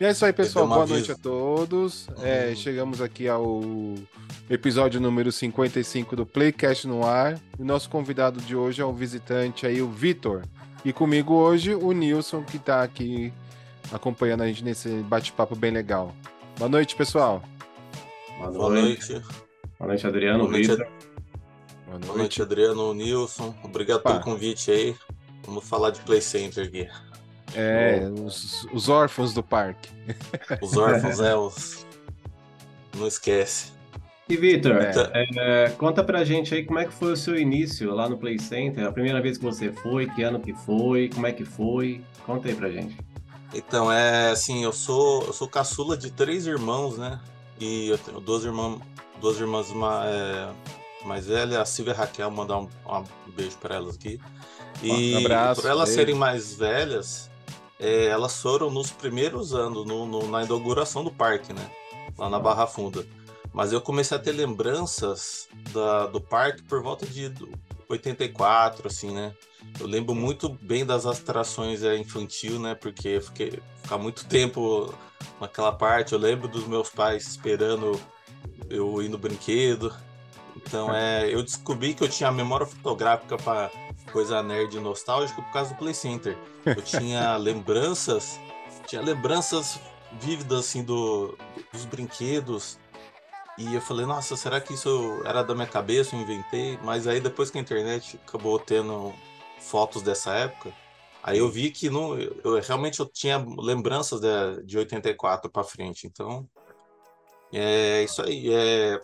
E é isso aí, pessoal. Boa aviso. noite a todos. É, Uhum. chegamos aqui ao episódio número 55 do Playcast no ar. E nosso convidado de hoje é o visitante aí, o Vitor. E comigo hoje o Nilson, que tá aqui acompanhando a gente nesse bate-papo bem legal. Boa noite, pessoal. Boa Boa noite. noite. Boa noite, Adriano. Boa noite, Vitor. Boa Boa noite, Adriano, Nilson. Obrigado Opa. pelo convite aí. Vamos falar de Play Center aqui. É, os, os órfãos do parque. Os órfãos, né? Os... Não esquece. E Vitor, É. é, conta pra gente aí como é que foi o seu início lá no Play Center, a primeira vez que você foi, que ano que foi, como é que foi? Conta aí pra gente. Então, é assim, eu sou, eu sou caçula de três irmãos, né? E eu tenho duas irmãs, duas irmãs ma- é, mais velhas, a Silvia e a Raquel, mandar um, um beijo para elas aqui. E Um abraço, por elas beijo. serem mais velhas, é, elas foram nos primeiros anos, no- no- na inauguração do parque, né? Lá na Barra Funda. Mas eu comecei a ter lembranças da- do parque por volta de 84, assim, né? Eu lembro muito bem das atrações é, infantil, né? Porque eu fiquei ficar muito tempo naquela parte. Eu lembro dos meus pais esperando eu ir no brinquedo. Então, é, eu descobri que eu tinha memória fotográfica para coisa nerd e nostálgica por causa do Play Center. Eu tinha lembranças, tinha lembranças vívidas assim do, dos brinquedos. E eu falei, nossa, será que isso era da minha cabeça, eu inventei? Mas aí depois que a internet acabou tendo fotos dessa época, aí eu vi que não, eu realmente eu tinha lembranças de, de 84 para frente. Então, é isso aí. É,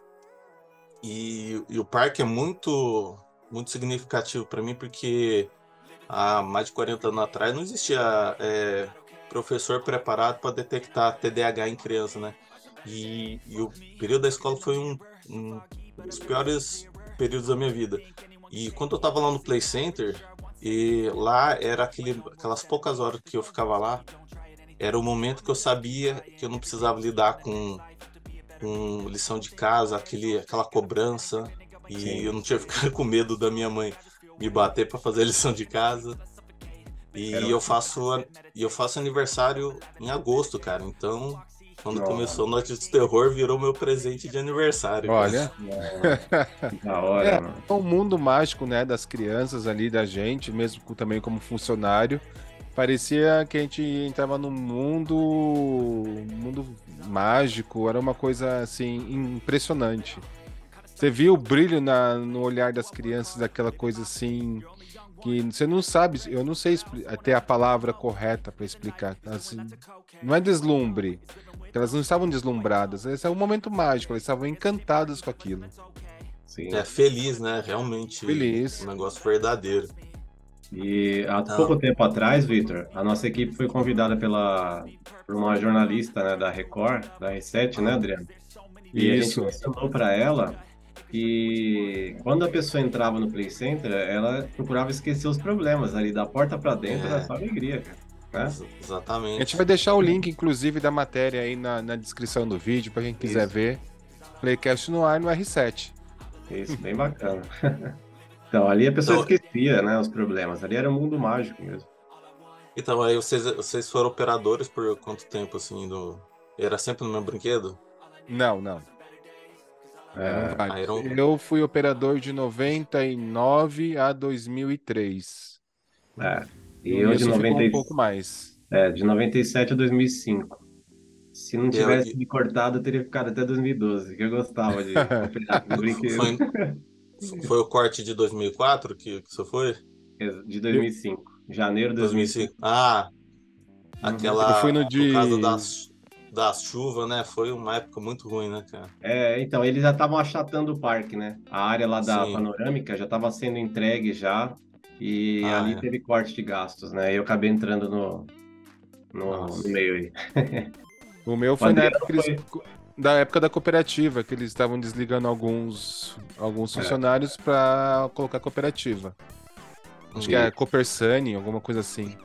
e, e o parque é muito, muito significativo para mim porque há mais de 40 anos atrás não existia é, professor preparado para detectar TDAH em criança, né? E, e o período da escola foi um, um dos piores períodos da minha vida. E quando eu tava lá no Play Center, e lá era aquele, aquelas poucas horas que eu ficava lá, era o momento que eu sabia que eu não precisava lidar com, com lição de casa, aquele, aquela cobrança, e Sim. eu não tinha que ficar com medo da minha mãe me bater para fazer a lição de casa. E Era eu faço e eu faço aniversário em agosto, cara. Então, quando Nossa. começou Noite do Terror, virou meu presente de aniversário. Olha, da hora, É. mano. é um mundo mágico, né, das crianças ali, da gente, mesmo também como funcionário. Parecia que a gente entrava num mundo, mundo mágico, era uma coisa assim impressionante. Você viu o brilho na- no olhar das crianças, daquela coisa assim que você não sabe, eu não sei ter a palavra correta para explicar. Assim, não é deslumbre, porque elas não estavam deslumbradas, esse é um momento mágico, elas estavam encantadas com aquilo. Sim. É feliz, né? Realmente. Feliz. Um negócio verdadeiro. E há Não. pouco tempo atrás, Vitor, a nossa equipe foi convidada pela, por uma jornalista né, da Record, da R7, né, Adriano? E Isso. a gente ensinou para ela que quando a pessoa entrava no Play Center, ela procurava esquecer os problemas ali, da porta para dentro É. era só alegria, cara. Né? Ex- A Exatamente. gente vai deixar o link, inclusive, da matéria aí na, na descrição do vídeo, para quem quiser Isso. ver. Playcast no ar no R7. Isso, bem bacana. Então, ali a pessoa Então- esquecia, né, os problemas. Ali era um mundo mágico mesmo. Então, aí vocês, vocês foram operadores por quanto tempo, assim, do... Era sempre no mesmo brinquedo? Não, não. É, Eu fui operador de 99 a 2003. é. E eu de, Nilson ficou 90, um pouco mais. é, de 97 a 2005. Se não tivesse Eu- me cortado, eu teria ficado até 2012, que eu gostava de. Foi, foi o corte de 2004 que, que você foi? De 2005. Janeiro de 2005. 2005. Ah, aquela. Eu fui no de- causa das, das chuvas, né? Foi uma época muito ruim, né, cara? É, então, eles já estavam achatando o parque, né? A área lá da Sim. panorâmica já estava sendo entregue já, e Ah, ali é. teve corte de gastos, né? E eu acabei entrando no, no, no meio aí. O meu foi na época, eles- da época da cooperativa, que eles estavam desligando alguns, alguns É. funcionários para colocar cooperativa. Acho que é Copersani, alguma coisa assim.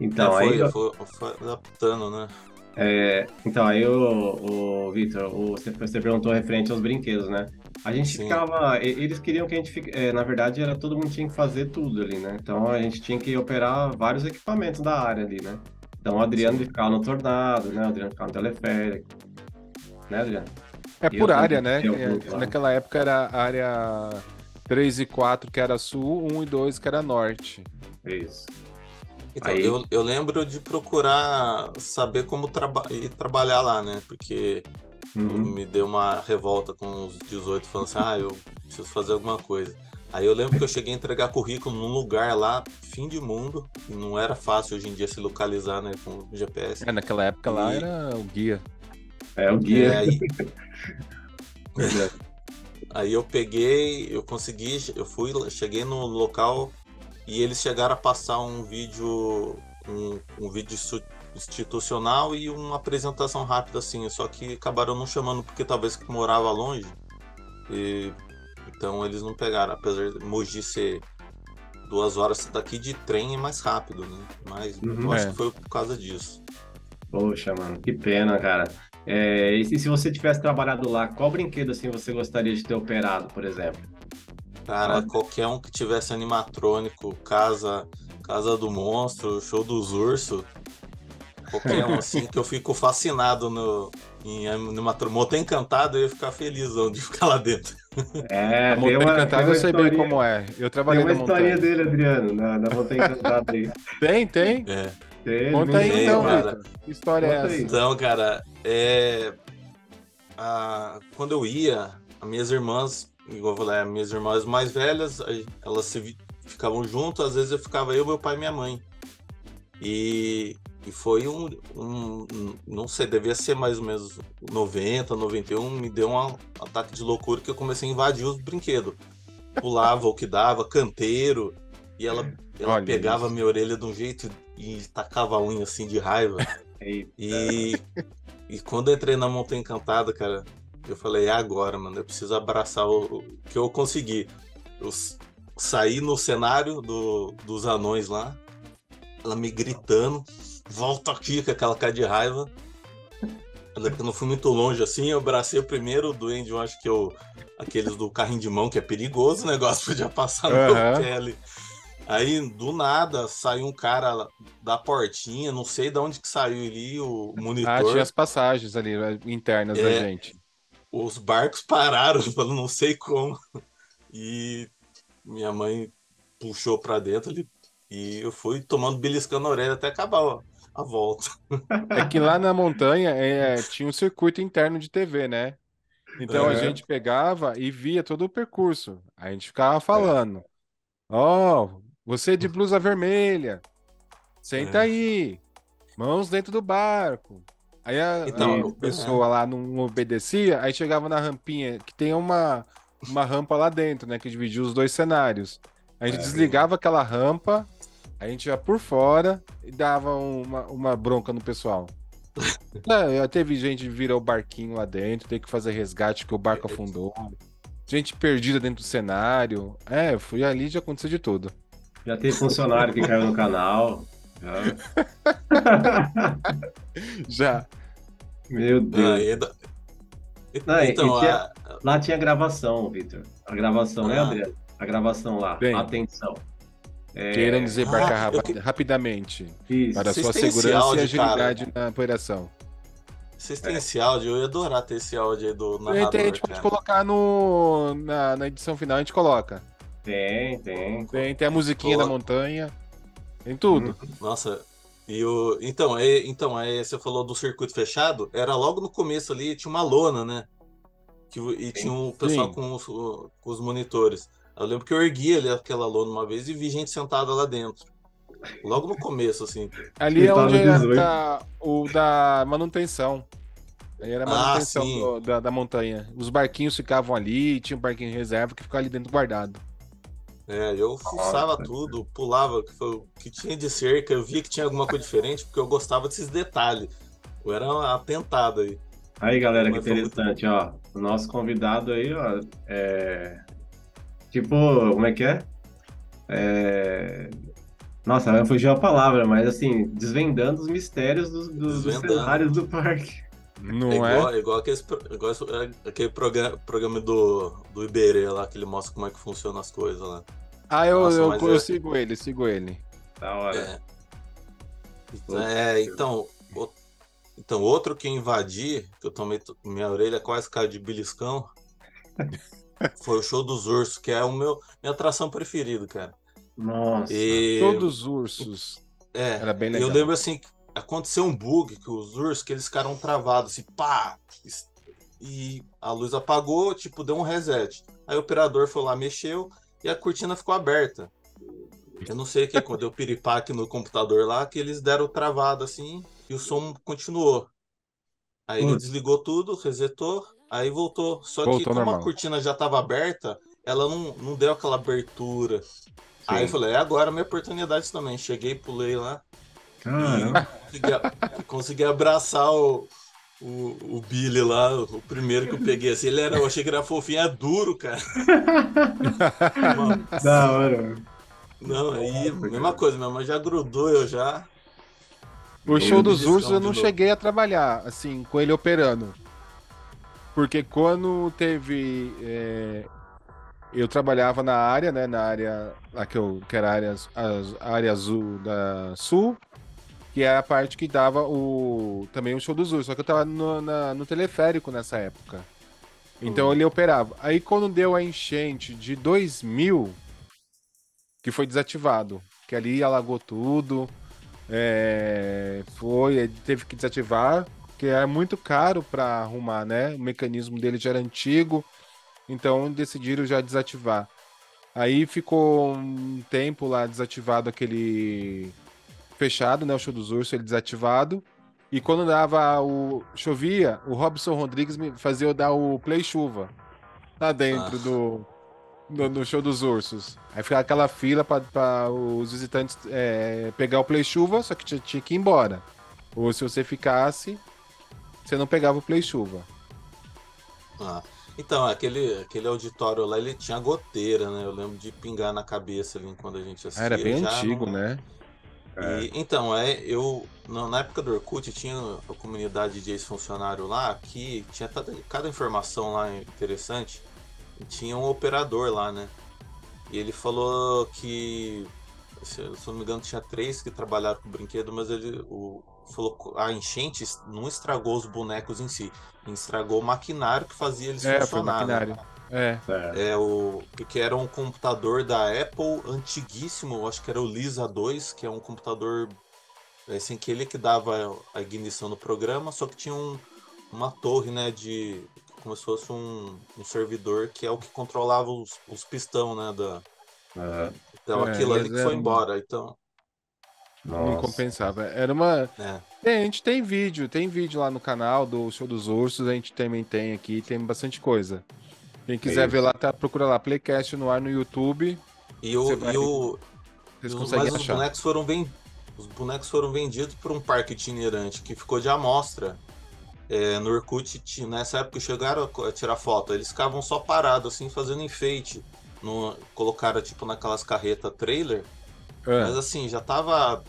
Então, É, aí, foi, foi, foi adaptando, né? é, então, aí o, o Vitor, o- você, você perguntou referente aos brinquedos, né? A gente Sim. ficava. Eles queriam que a gente fique. é, na verdade, era todo mundo tinha que fazer tudo ali, né? Então a gente tinha que operar vários equipamentos da área ali, né? Então o Adriano ficava no tornado, né? O Adriano ficava no teleférico. Né, Adriano? É E por área, né? É. Naquela época era a área 3 e 4 que era sul, 1 e 2 que era norte. Isso. Então, Aí- eu, eu lembro de procurar saber como traba ir trabalhar lá, né? Porque Uhum. me deu uma revolta com os 18, falando assim, ah, eu preciso fazer alguma coisa. Aí eu lembro que eu cheguei a entregar currículo num lugar lá, fim de mundo, e não era fácil hoje em dia se localizar, né, com o GPS. É, naquela época lá E- era o guia. É o É, guia. aí, Verdade. aí eu peguei, eu consegui, eu fui, cheguei no local e eles chegaram a passar um vídeo, um, um vídeo institucional e uma apresentação rápida assim, só que acabaram não chamando porque talvez morava longe. E, então eles não pegaram, apesar de Mogi ser duas horas daqui de trem é mais rápido, né? Mas Uhum. eu acho É. que foi por causa disso. Poxa, mano, que pena, cara. É, e se se você tivesse trabalhado lá, qual brinquedo assim você gostaria de ter operado, por exemplo? Cara, qualquer um que tivesse animatrônico, casa, casa do monstro, show dos ursos, qualquer um assim que eu fico fascinado no em animatrônico. Motor encantado, eu ia ficar feliz de ficar lá dentro. É, a montanha encantada eu sei bem como é. Eu Tem trabalhei uma na montanha. dele, Adriano, na, na Montanha Encantada aí. Tem, tem. É. Tem, Conta aí tem, então, cara. Que história é Conta essa? aí. Então, cara, é... a- quando eu ia, as minhas irmãs, igual eu falei, as minhas irmãs mais velhas, elas se ficavam juntas, às vezes eu ficava eu, meu pai e minha mãe. E, e foi um, um- um- não sei, devia ser mais ou menos 90, 91, me deu um ataque de loucura que eu comecei a invadir os brinquedos. Pulava o que dava, canteiro, e ela, ela Olha pegava isso. minha orelha de um jeito e tacava a unha assim de raiva. Eita. E, e quando eu entrei na Montanha Encantada, cara, eu falei, é agora, mano, eu preciso abraçar o, o que eu consegui. Eu saí no cenário do, dos anões lá, ela me gritando, volta aqui com aquela cara de raiva. Eu não fui muito longe assim, eu abracei o primeiro duende, eu acho que eu. Aqueles do carrinho de mão, que é perigoso, o negócio podia passar no meu Aham. pé ali. Aí, do nada, saiu um cara da portinha, não sei de onde que saiu ali, o monitor. Ah, tinha as passagens ali né, internas da É. gente. Os barcos pararam, eu não sei como. E minha mãe puxou pra dentro ali, e eu fui tomando beliscando a orelha até acabar a, a volta. É que lá na montanha é, tinha um circuito interno de TV, né? Então a Aham. gente pegava e via todo o percurso. A gente ficava falando: Ó, você de blusa vermelha, senta É. aí, mãos dentro do barco. Aí a, Então, a pessoa lá não obedecia, aí chegava na rampinha, que tem uma, uma rampa lá dentro, né? Que dividia os dois cenários. A gente É. desligava aquela rampa, a gente ia por fora e dava uma, uma bronca no pessoal. É, já teve gente que virou o barquinho lá dentro, teve que fazer resgate porque o barco afundou. Gente perdida dentro do cenário. É, fui ali já aconteceu de tudo. Já tem funcionário que caiu no canal. Já. Já. Meu Deus. Da- Não, e- então, e tinha- a- Lá tinha gravação, Victor. A gravação, né, Ah. Adriano? A gravação lá. Tem. Atenção. É, Queiram desembarcar Ah, eu rapi- rapidamente isso. para sua segurança áudio, e agilidade na operação. vocês É. têm esse áudio? Eu ia adorar ter esse áudio aí do A gente, a narrador, gente pode cara. colocar no, na, na edição final, a gente coloca. Tem, tem. Tem, tem a musiquinha da montanha, tem tudo. Nossa, e o. Então, é, então é, você falou do circuito fechado, era logo no começo ali, tinha uma lona, né? Que, e tinha o pessoal Sim. com os, com os monitores. Eu lembro que eu ergui ali aquela lona uma vez e vi gente sentada lá dentro. Logo no começo, assim. Ali é onde no era 18. tá o da manutenção. Aí era a Ah, manutenção sim. do- da, da montanha. Os barquinhos ficavam ali, tinha um barquinho em reserva que ficava ali dentro guardado. É, eu fuçava tudo, pulava o que, que tinha de cerca, eu via que tinha alguma coisa diferente, porque eu gostava desses detalhes. Eu era atentado aí. Aí, galera, que Mas muito- interessante, ó. O nosso convidado aí, ó, é... Tipo, como é que é? É... Nossa, vai fugir a palavra, mas assim, desvendando os mistérios dos, dos- dos cenários do parque. Não é é? igual, é igual, aqueles igual é aquele programa, programa do, do Iberê lá, que ele mostra como é que funcionam as coisas lá. Ah, eu, Nossa, eu, mas eu é- sigo ele, sigo ele. Da hora. É. É, então, então, outro que eu invadi, que eu tomei minha orelha quase caiu de beliscão, foi o show dos ursos, que é o meu minha atração preferida, cara. Nossa. E... Show dos ursos. É, Era bem legal. eu lembro assim, aconteceu um bug que os ursos, que eles ficaram travados, assim, pá! E a luz apagou, tipo, deu um reset. Aí o operador foi lá, mexeu e a cortina ficou aberta. Eu não sei o que quando deu piripaque no computador lá, que eles deram travado assim e o som continuou. Aí ele desligou tudo, resetou, aí voltou. Só voltou que como normal. a cortina já estava aberta, ela não, não deu aquela abertura. Sim. Aí eu falei, é agora a minha oportunidade também. Cheguei, pulei lá. Consegui, consegui, abraçar o, o, o Billy lá, o primeiro que eu peguei assim. Ele era, eu achei que era fofinho, é duro, cara. da hora. Não, aí, mesma coisa, minha mãe já grudou eu já. O show dos ursos eu não cheguei a trabalhar, assim, com ele operando. Porque quando teve. É, eu trabalhava na área, né? Na área. Lá que, eu, que era a área, a área azul da Sul, que é a parte que dava o. Também o show dos ursos. Só que eu tava no, na, no teleférico nessa época. Então uhum. ele operava. Aí quando deu a enchente de 2000, que foi desativado. Que ali alagou tudo. É, foi, teve que desativar, que é muito caro para arrumar, né? O mecanismo dele já era antigo, então decidiram já desativar. Aí ficou um tempo lá desativado aquele fechado, né? O show dos ursos, ele desativado. E quando dava o chovia, o Robson Rodrigues me fazia eu dar o play chuva lá dentro ah. do no, no, show dos ursos. Aí ficava aquela fila para os visitantes é, pegar o play chuva, só que tinha, tinha, que ir embora. Ou se você ficasse, você não pegava o play chuva. Ah, então, aquele, aquele auditório lá, ele tinha goteira, né? Eu lembro de pingar na cabeça ali quando a gente assistia. Era bem antigo, não... né? E, então, é, eu na época do Orkut tinha a comunidade de ex-funcionário lá que tinha cada informação lá interessante tinha um operador lá, né? E ele falou que, se eu não me engano, tinha três que trabalharam com o brinquedo, mas ele o, falou a enchente não estragou os bonecos em si, estragou o maquinário que fazia eles é, funcionarem. Foi maquinário. É. é o que era um computador da Apple antiquíssimo, acho que era o Lisa 2, que é um computador assim que ele que dava a ignição no programa, só que tinha um, uma torre, né, de como se fosse um, um servidor que é o que controlava os, os pistão, né? Da... Uhum. Então é, aquilo ali que foi embora. Então. Nossa. Não compensava. Era uma. É. Tem, a gente tem vídeo, tem vídeo lá no canal do Show dos Ursos, a gente também tem aqui, tem bastante coisa. Quem quiser é ver lá, tá, procura lá, Playcast no ar no YouTube. E o. Vai... E o... Vocês conseguem mas achar. os bonecos foram bem. Os bonecos foram vendidos por um parque itinerante que ficou de amostra é, no Orkut, nessa época chegaram a tirar foto, eles ficavam só parados, assim, fazendo enfeite. No, colocaram, tipo, naquelas carretas trailer. É. Mas, assim, já tava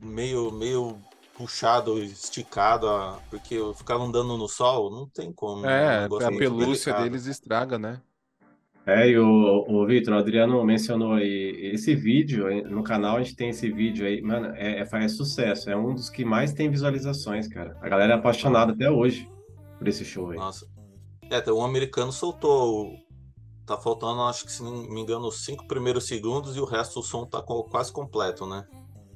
meio, meio puxado, esticado, porque ficavam andando no sol, não tem como. É, um a pelúcia delicado. deles estraga, né? É, e o, o Vitor, o Adriano mencionou aí esse vídeo, no canal a gente tem esse vídeo aí, mano, é, é, faz sucesso, é um dos que mais tem visualizações, cara. A galera é apaixonada até hoje por esse show aí. Nossa. É, um americano soltou, tá faltando, acho que se não me engano, os cinco primeiros segundos e o resto do som tá quase completo, né?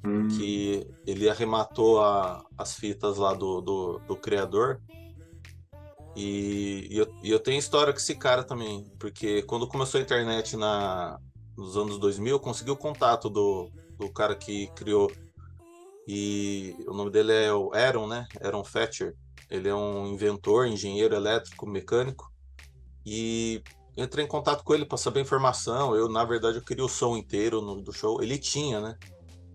Hum. Que ele arrematou a, as fitas lá do, do, do criador e, e, eu, e, eu, tenho história com esse cara também, porque quando começou a internet na, nos anos 2000, eu consegui o contato do, do cara que criou. E o nome dele é o Aaron, né? Aaron Fetcher. Ele é um inventor, engenheiro elétrico, mecânico. E entrei em contato com ele para saber informação. Eu, na verdade, eu queria o som inteiro no, do show. Ele tinha, né?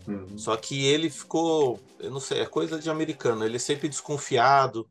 Uhum. Só que ele ficou, eu não sei, é coisa de americano. Ele é sempre desconfiado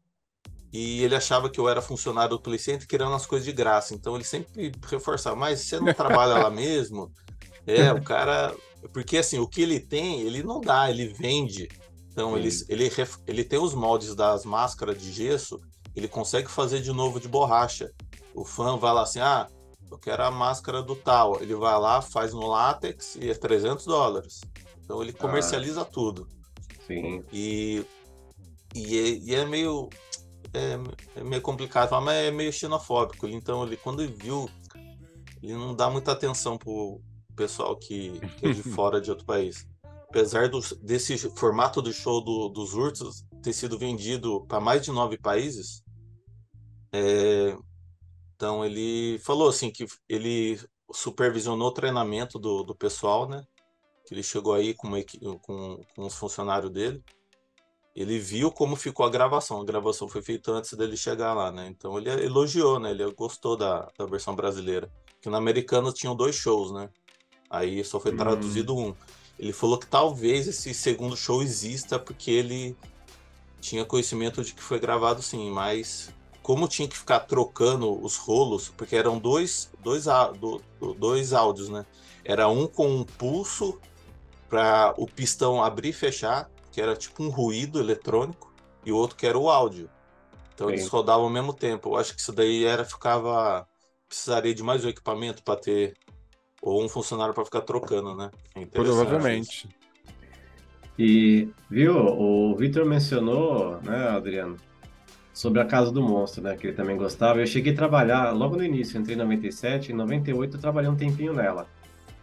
e ele achava que eu era funcionário do Policente querendo as coisas de graça. Então ele sempre reforçava, mas você não trabalha lá mesmo? É, o cara. Porque assim, o que ele tem, ele não dá, ele vende. Então ele, ele, ele tem os moldes das máscaras de gesso, ele consegue fazer de novo de borracha. O fã vai lá assim, ah, eu quero a máscara do tal. Ele vai lá, faz no látex e é 300 dólares. Então ele comercializa ah. tudo. Sim. E, e, é, e é meio. É, é meio complicado, mas é meio xenofóbico. Então, ele, quando ele viu, ele não dá muita atenção pro pessoal que, que é de fora de outro país. Apesar do, desse formato do show do, dos Ursos ter sido vendido para mais de nove países, é, então ele falou assim que ele supervisionou o treinamento do, do pessoal, né? Que ele chegou aí com, uma, com, com os funcionários dele. Ele viu como ficou a gravação. A gravação foi feita antes dele chegar lá, né? Então ele elogiou, né? Ele gostou da, da versão brasileira. Que no americano tinham dois shows, né? Aí só foi traduzido hum. um. Ele falou que talvez esse segundo show exista porque ele tinha conhecimento de que foi gravado sim, mas como tinha que ficar trocando os rolos, porque eram dois, dois, dois áudios, né? Era um com um pulso para o pistão abrir e fechar, que era tipo um ruído eletrônico, e o outro que era o áudio. Então Sim. eles rodavam ao mesmo tempo. Eu acho que isso daí era ficava precisaria de mais um equipamento para ter ou um funcionário para ficar trocando, né? É Provavelmente. E viu, o Victor mencionou, né, Adriano, sobre a Casa do Monstro, né? Que ele também gostava. Eu cheguei a trabalhar logo no início, entrei em 97, em 98 eu trabalhei um tempinho nela.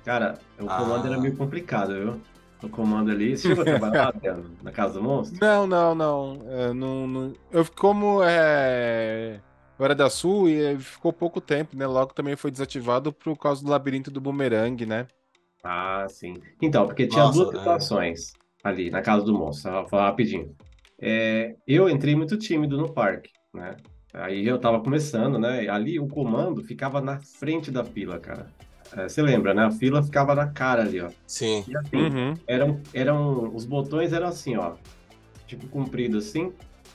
Cara, o ah. comando era meio complicado, viu? O comando ali. Você chegou a trabalhar na Casa do Monstro? Não, não, não. Eu, não, não... eu como é... eu era da Sul e ficou pouco tempo, né? Logo também foi desativado por causa do labirinto do bumerangue, né? Ah, sim. Então, porque tinha Nossa, duas é. situações é... ali na Casa do Monstro. Vou falar rapidinho. É, eu entrei muito tímido no parque, né? Aí eu tava começando, né? Ali o comando ficava na frente da fila, cara. É, você lembra, né? A fila ficava na cara ali, ó. Sim. E assim, uhum. eram, eram, os botões eram assim, ó. Tipo, comprido assim.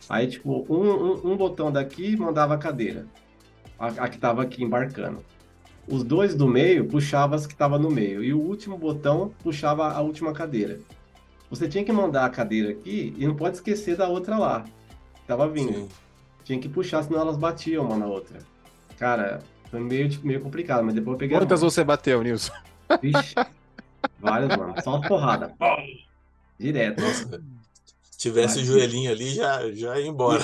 Aí, tipo, um, um, um botão daqui mandava a cadeira. A, a, que tava aqui embarcando. Os dois do meio puxavam as que tava no meio. E o último botão puxava a última cadeira você tinha que mandar a cadeira aqui e não pode esquecer da outra lá. Que tava vindo. Sim. Tinha que puxar, senão elas batiam uma na outra. Cara, foi meio, tipo, meio complicado, mas depois eu peguei. Quantas você bateu, Nilson? Vixe, várias, mano. Só uma porrada. Direto. Nossa, se tivesse o joelhinho ali, já, já ia embora.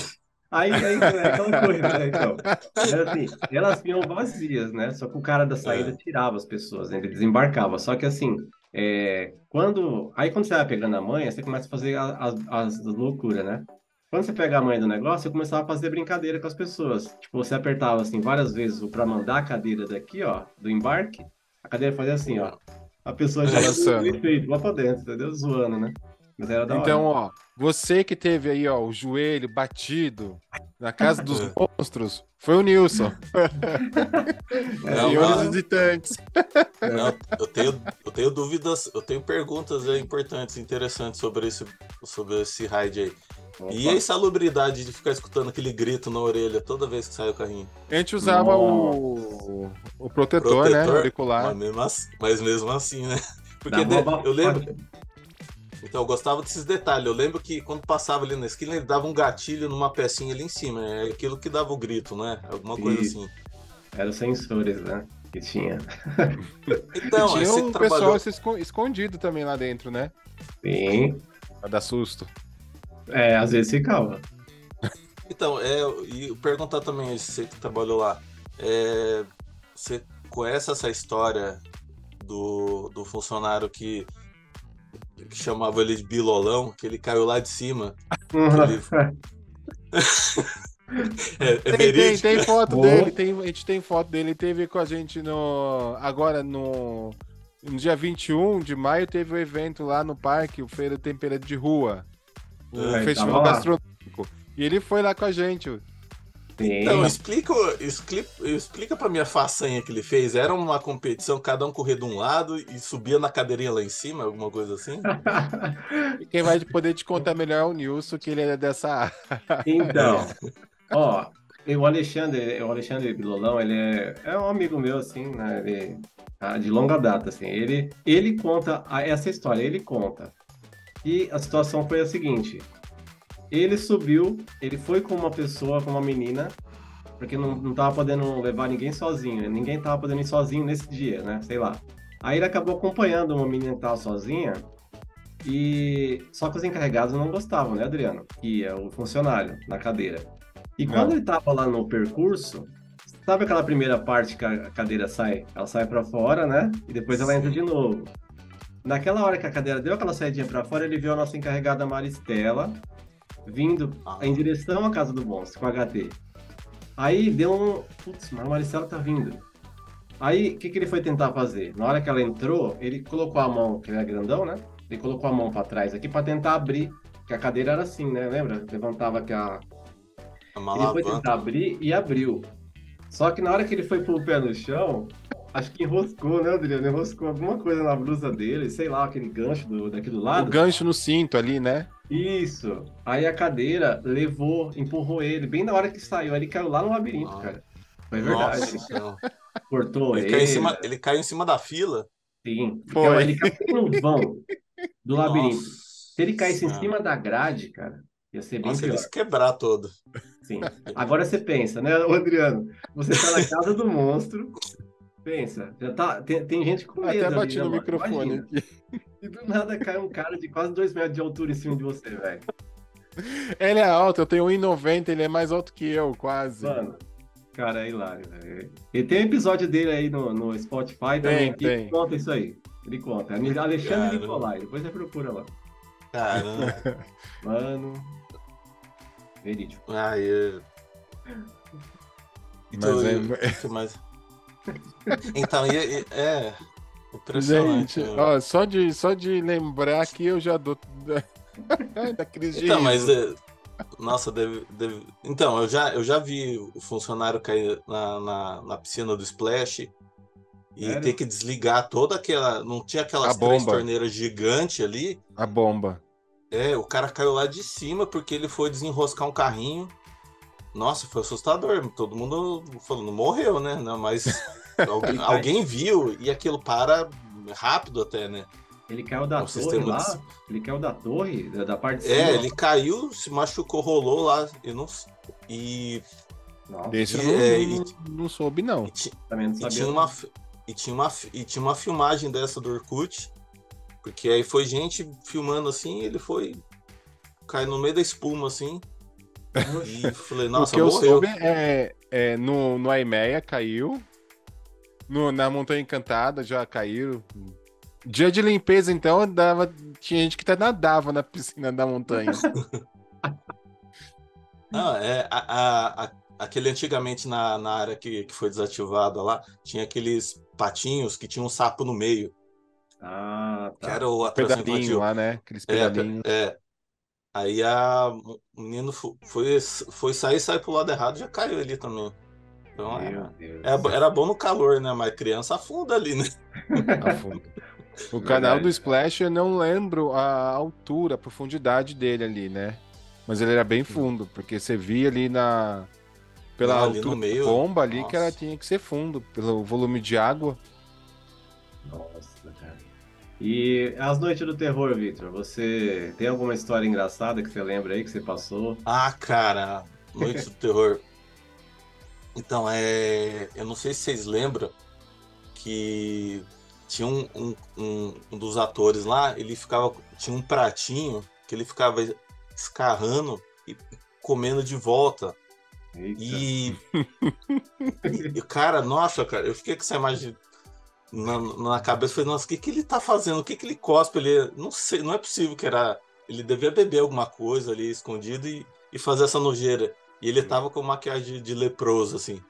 Aí, aí é aquela coisa, né? Então, era assim, elas vinham vazias, né? Só que o cara da saída é. tirava as pessoas, né? ele desembarcava. Só que assim, é, quando, aí quando você vai pegando a manha, você começa a fazer as, as loucuras, né? Quando você pega a manha do negócio, você começava a fazer brincadeira com as pessoas. Tipo, você apertava assim várias vezes para mandar a cadeira daqui, ó, do embarque, a cadeira fazia assim, ó. A pessoa já ia efeito lá pra dentro, entendeu? Zoando, né? Mas era da então, hora. ó, você que teve aí, ó, o joelho batido na casa dos monstros, foi o Nilson. Não, Senhores visitantes. Não, eu tenho, eu tenho dúvidas, eu tenho perguntas importantes, interessantes sobre esse, sobre esse raid aí. Opa. E a insalubridade de ficar escutando aquele grito na orelha toda vez que sai o carrinho? A gente usava o, o protetor, né, protetor, né? Auricular. Mas mesmo assim, mas mesmo assim né? Porque de, eu lembro. Então, eu gostava desses detalhes. Eu lembro que quando passava ali na esquina, ele dava um gatilho numa pecinha ali em cima. É aquilo que dava o grito, né? Alguma coisa assim. Eram os sensores, né? Que tinha. Então, e tinha um trabalhou... pessoal escondido também lá dentro, né? Sim. Pra dar susto. É, às vezes ficava. Então, é, e perguntar também, você que trabalhou lá, é, você conhece essa história do, do funcionário que que chamava ele de Bilolão, que ele caiu lá de cima. Ele... é, é tem, tem, tem, foto dele, tem, a gente tem foto dele, ele teve com a gente no. Agora no. No dia 21 de maio teve o um evento lá no parque, o Feira Tempera de Rua. O é, Festival Gastronômico. E ele foi lá com a gente. Então, explica, explica, explica pra minha façanha que ele fez. Era uma competição, cada um corria de um lado e subia na cadeirinha lá em cima, alguma coisa assim? e quem vai poder te contar melhor é o Nilson, que ele é dessa Então, ó, o Alexandre, o Alexandre Bilolão, ele é, é um amigo meu, assim, né? Ele, tá, de longa data, assim. Ele, ele conta essa história, ele conta. E a situação foi a seguinte: ele subiu, ele foi com uma pessoa, com uma menina, porque não, não tava podendo levar ninguém sozinho, ninguém tava podendo ir sozinho nesse dia, né? Sei lá. Aí ele acabou acompanhando uma menina que tava sozinha, E só que os encarregados não gostavam, né, Adriano? Que é o funcionário na cadeira. E quando Não. ele tava lá no percurso, sabe aquela primeira parte que a cadeira sai? Ela sai para fora, né? E depois ela entra de novo. Naquela hora que a cadeira deu aquela saidinha para fora, ele viu a nossa encarregada Maristela vindo Ah. em direção à casa do monstro com HT. Aí deu um. Putz, mas a Maristela tá vindo. Aí, o que, que ele foi tentar fazer? Na hora que ela entrou, ele colocou a mão, que ele é grandão, né? Ele colocou a mão para trás aqui para tentar abrir, que a cadeira era assim, né? Lembra? Levantava aqui a. Ele foi tentar abrir e abriu. Só que na hora que ele foi pôr o pé no chão, acho que enroscou, né, Adriano? Enroscou alguma coisa na blusa dele, sei lá, aquele gancho do, daqui do O lado. gancho no cinto ali, né? Isso. Aí a cadeira levou, empurrou ele, bem na hora que saiu. Ele caiu lá no labirinto, Ah. cara. Foi verdade. Nossa, senhora. cortou ele, ele. caiu em cima, ele caiu em cima da fila. Sim. Foi. Então, ele caiu no vão do labirinto. Nossa Se ele caísse em cima da grade, cara, ia ser bem Nossa, pior. ele se quebrar todo. Sim. Agora você pensa, né, Adriano? Você tá na casa do monstro. Pensa, já tá. Tem, tem gente com medo. Até ali, bati no microfone Imagina. aqui. E do nada cai um cara de quase dois metros de altura em cima de você, velho. Ele é alto, eu tenho 1,90, ele é mais alto que eu, quase. Mano, cara, é hilário, velho. E tem um episódio dele aí no, no Spotify também Tem, que tem. conta isso aí. Ele conta. Alexandre Cara. Nicolai. Depois você procura lá. Caramba. Mano. Verídico. Ai, é... Então, Mas é- e- mais? Então, e, e- é. Gente, né? ó, só de, só de lembrar que eu já dou. da crise de Então, mas riso. é, nossa, deve, deve- então eu já eu já vi o funcionário cair na, na, na piscina do splash e Sério? ter que desligar toda aquela, não tinha aquelas três torneiras gigantes ali. A bomba. É, o cara caiu lá de cima porque ele foi desenroscar um carrinho. Nossa, foi assustador. Todo mundo falando, morreu, né? Não, mas alguém, alguém viu e aquilo para rápido até, né? Ele caiu da O torre sistema lá. de- Ele caiu da torre, da, parte de cima. É, ele caiu, se machucou, rolou lá. E, não, e, Nossa, Esse eu E- não, é, não, não soube, não. e ti- também não E sabia. tinha, uma, e, tinha uma, e tinha uma filmagem dessa do Orkut, porque aí foi gente filmando assim, ele foi cair no meio da espuma assim, e falei, o nossa, que eu morreu. soube é, é no, no Aimeia caiu. No, na Montanha Encantada já caíram. Dia de limpeza, então, dava, tinha gente que até nadava na piscina da montanha. Não, é, a, a- a- aquele antigamente na, na área que, que foi desativada lá, tinha aqueles patinhos que tinham um sapo no meio, Ah, que tá. era o Pedalinho lá, né? Aqueles É, pedalinhos. é. Aí a, o menino fo- foi, foi sair, saiu pro lado errado já caiu ali também. Então Meu era, Deus. era, bom no calor, né? Mas criança afunda ali, né? a fundo. O canal Verdade. do Splash, eu não lembro a altura, a profundidade dele ali, né? Mas ele era bem fundo, porque você via ali na. Pela Não, ali altura no meio, da bomba ali, que ela nossa. tinha que ser fundo, pelo volume de água. Nossa, cara. E as noites do terror, Victor, você tem alguma história engraçada que você lembra aí que você passou? Ah, cara, Noite do Terror. Então, é. Eu não sei se vocês lembram que tinha um, um, um- um dos atores lá, ele ficava. Tinha um pratinho que ele ficava escarrando e comendo de volta. Eita. E, e, cara, nossa, cara, eu fiquei com essa imagem na, na cabeça. Falei, nossa, o que, que ele tá fazendo? O que, que ele cospe? Ele, não sei, não é possível que era. Ele devia beber alguma coisa ali escondido e, e fazer essa nojeira. E ele tava com maquiagem de, de leproso, assim.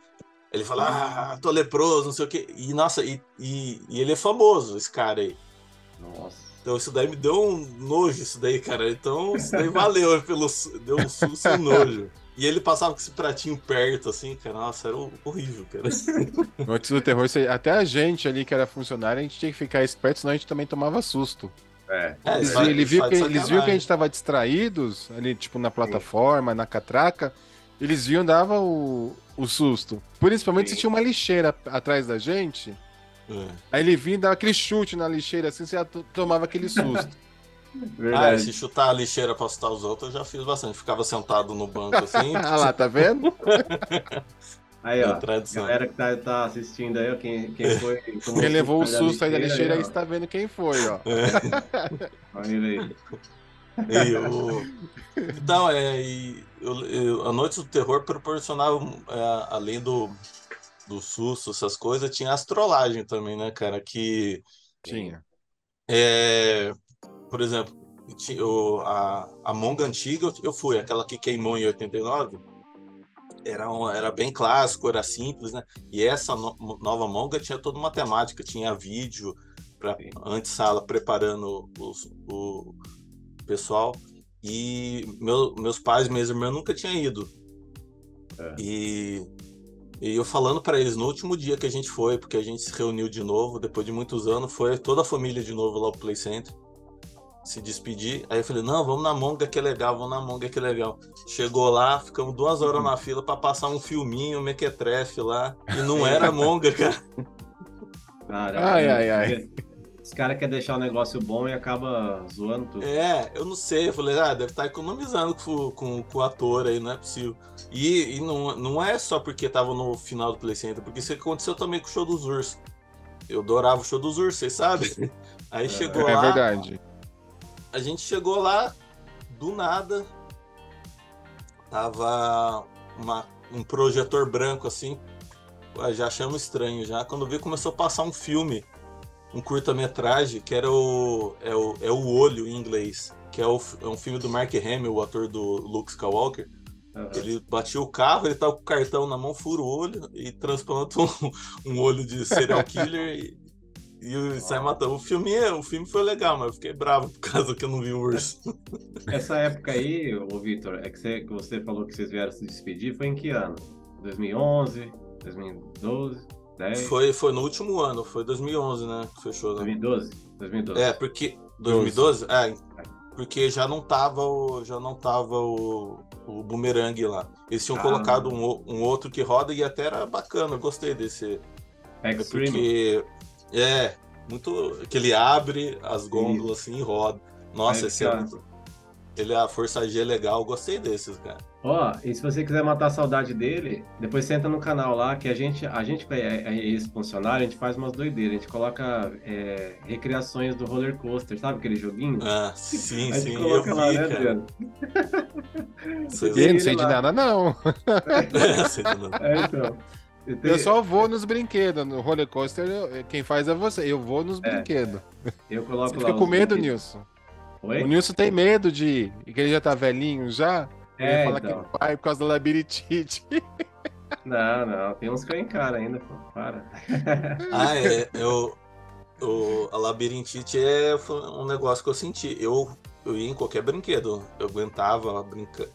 Ele fala, ah, tô leproso, não sei o quê. E, nossa, e, e, e ele é famoso, esse cara aí. Nossa. Então isso daí me deu um nojo, isso daí, cara. Então isso daí valeu, pelo, deu um susto e um nojo. E ele passava com esse pratinho perto, assim, cara. Nossa, era horrível, cara. Noites do terror, até a gente ali que era funcionário, a gente tinha que ficar esperto, senão a gente também tomava susto. É. É, Eles, ele viu que, eles viram que a gente tava distraídos, ali, tipo, na plataforma, na catraca. Eles viam, dava o, o susto. Principalmente se Sim. tinha uma lixeira atrás da gente. É. Aí ele vinha e dava aquele chute na lixeira, assim, você tomava aquele susto. Ah, Verdade. se chutar a lixeira pra assustar os outros, eu já fiz bastante. Ficava sentado no banco assim. ah lá, tá vendo? Aí, ó. É tradição. Galera que tá, tá assistindo aí, ó, quem, quem foi. tomou Quem levou o da susto aí da lixeira aí ó. está vendo quem foi, ó. Olha ele aí. E o- Então, é, e eu- eu- a Noite do Terror proporcionava, é, além do, do susto, essas coisas, tinha as trollagens também, né, cara? Que, Tinha. é, por exemplo, o- a, a Monga antiga eu- eu fui, aquela que queimou em 89. Era, um- era bem clássico, era simples, né? E essa no- nova Monga tinha toda uma temática, tinha vídeo para Sim. antessala preparando os, o pessoal. E meu- meus pais, meus irmãos nunca tinham ido. É. E, e eu falando para eles no último dia que a gente foi, porque a gente se reuniu de novo, depois de muitos anos, foi toda a família de novo lá pro Play Center se despedir. Aí eu falei, não, vamos na Monga que é legal, vamos na Monga que é legal. Chegou lá, ficamos duas horas na fila para passar um filminho, um mequetrefe lá, e não era Monga, cara. Cara, Ai, ai, ai. Os caras querem deixar o negócio bom e acaba zoando tudo. É, eu não sei. Eu falei, ah, deve estar economizando com, com, com o ator aí, não é possível. E, e não, não é só porque tava no final do Play Center, porque isso aconteceu também com o show dos ursos. Eu adorava o show dos ursos, vocês sabem? Aí chegou É lá, verdade. a gente chegou lá, do nada, tava uma, um projetor branco assim, já achamos estranho já. Quando vi, começou a passar um filme, um curta-metragem, que era o é, o. é o Olho em inglês, que é, o, é um filme do Mark Hamill, o ator do Luke Skywalker. Aham. Ele batia o carro, ele tava com o cartão na mão, fura o olho e transplanta um, um olho de serial killer e, e sai matando. O filme, é- o filme foi legal, mas eu fiquei bravo por causa que eu não vi o urso. Essa época aí, ô Vitor, é que você, que você falou que vocês vieram se despedir, foi em que ano? 2011, 2012, 10? Foi, foi no último ano, foi 2011, né? Que fechou, né? 2012? 2012. É, porque. 2012? É, porque já não tava o. Já não tava o, o boomerang lá. Eles tinham Ah. colocado um, um outro que roda e até era bacana, eu gostei desse. É Extreme. porque. É, muito. Que ele abre as gôndolas assim e roda. Nossa, Aí esse é muito. Ele, a Força G é legal, eu gostei desses, cara. Ó, e se você quiser matar a saudade dele, depois você entra no canal lá, que a gente, a gente que é, é esse funcionário, a gente faz umas doideiras. A gente coloca é, recriações do roller coaster, sabe aquele joguinho? Ah, sim, a gente sim, eu coloca vi, lá, né, cara. Adriano? Vocês- E não sei de nada, não. É, então. Eu, tenho- Eu só vou nos brinquedos. No roller coaster, eu- quem faz é você. Eu vou nos É. brinquedos. eu coloco Você lá fica com medo, brinquedos. Nilson? Oi? O Nilson tem medo de ir. E que ele já tá velhinho já. Ele É, fala então. que vai por causa da labirintite. Não, não, tem uns que eu encaro ainda, pô. Para. Ah, é. Eu, o, a labirintite é um negócio que eu senti. Eu, eu ia em qualquer brinquedo. Eu aguentava brincar.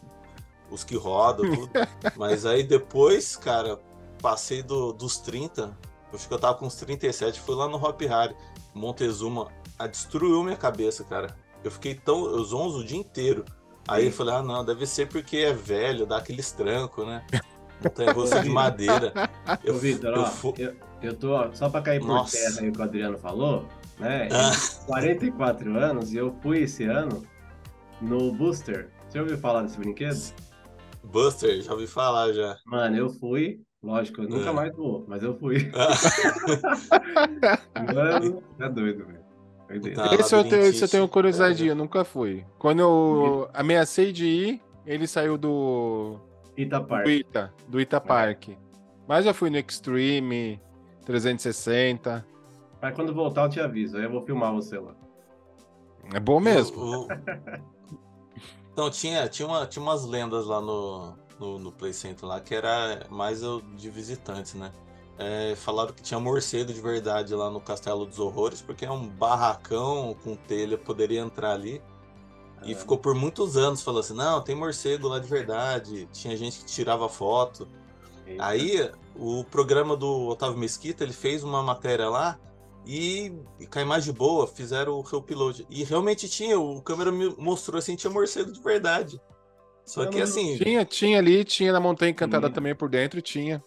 Os que rodam, tudo. Mas aí depois, cara, passei do, dos 30. Eu acho que eu tava com uns 37. Fui lá no Hop Harry. Montezuma. A destruiu minha cabeça, cara. Eu fiquei tão. Eu zonzo o dia inteiro. Aí eu falei, ah, não, deve ser porque é velho, dá aqueles trancos, né? Montanha russa de madeira. Ô, Vitor, eu ó, fu- eu, eu tô, ó, só pra cair por Nossa. terra aí o que o Adriano falou, né? Ah. 44 anos e eu fui esse ano no Booster. Você ouviu falar desse brinquedo? Buster, já ouvi falar já. Mano, eu fui, lógico, eu nunca É. mais vou, mas eu fui. Ah, Mano, é doido, velho. Tá. esse, eu tenho, esse eu tenho curiosidade, eu nunca fui. Quando eu ameacei de ir, ele saiu do, Ita do Park. Ita, do Ita Park. Mas eu fui no Extreme, 360. Mas quando voltar eu te aviso, aí eu vou filmar você lá. É bom mesmo. Então, tinha, tinha, uma, tinha umas lendas lá no, no, no Play Center lá, que era mais o de visitantes, né? É, falaram que tinha morcego de verdade lá no Castelo dos Horrores, porque é um barracão com telha, poderia entrar ali. E Ah. ficou por muitos anos falando assim, não, tem morcego lá de verdade. Tinha gente que tirava foto. Eita. Aí o programa do Otávio Mesquita, ele fez uma matéria lá e, e com a imagem boa fizeram o reupload. E realmente tinha, o câmera me mostrou assim, tinha morcego de verdade. Só que assim, Tinha, tinha ali, tinha na Montanha Encantada Tinha. também por dentro, tinha.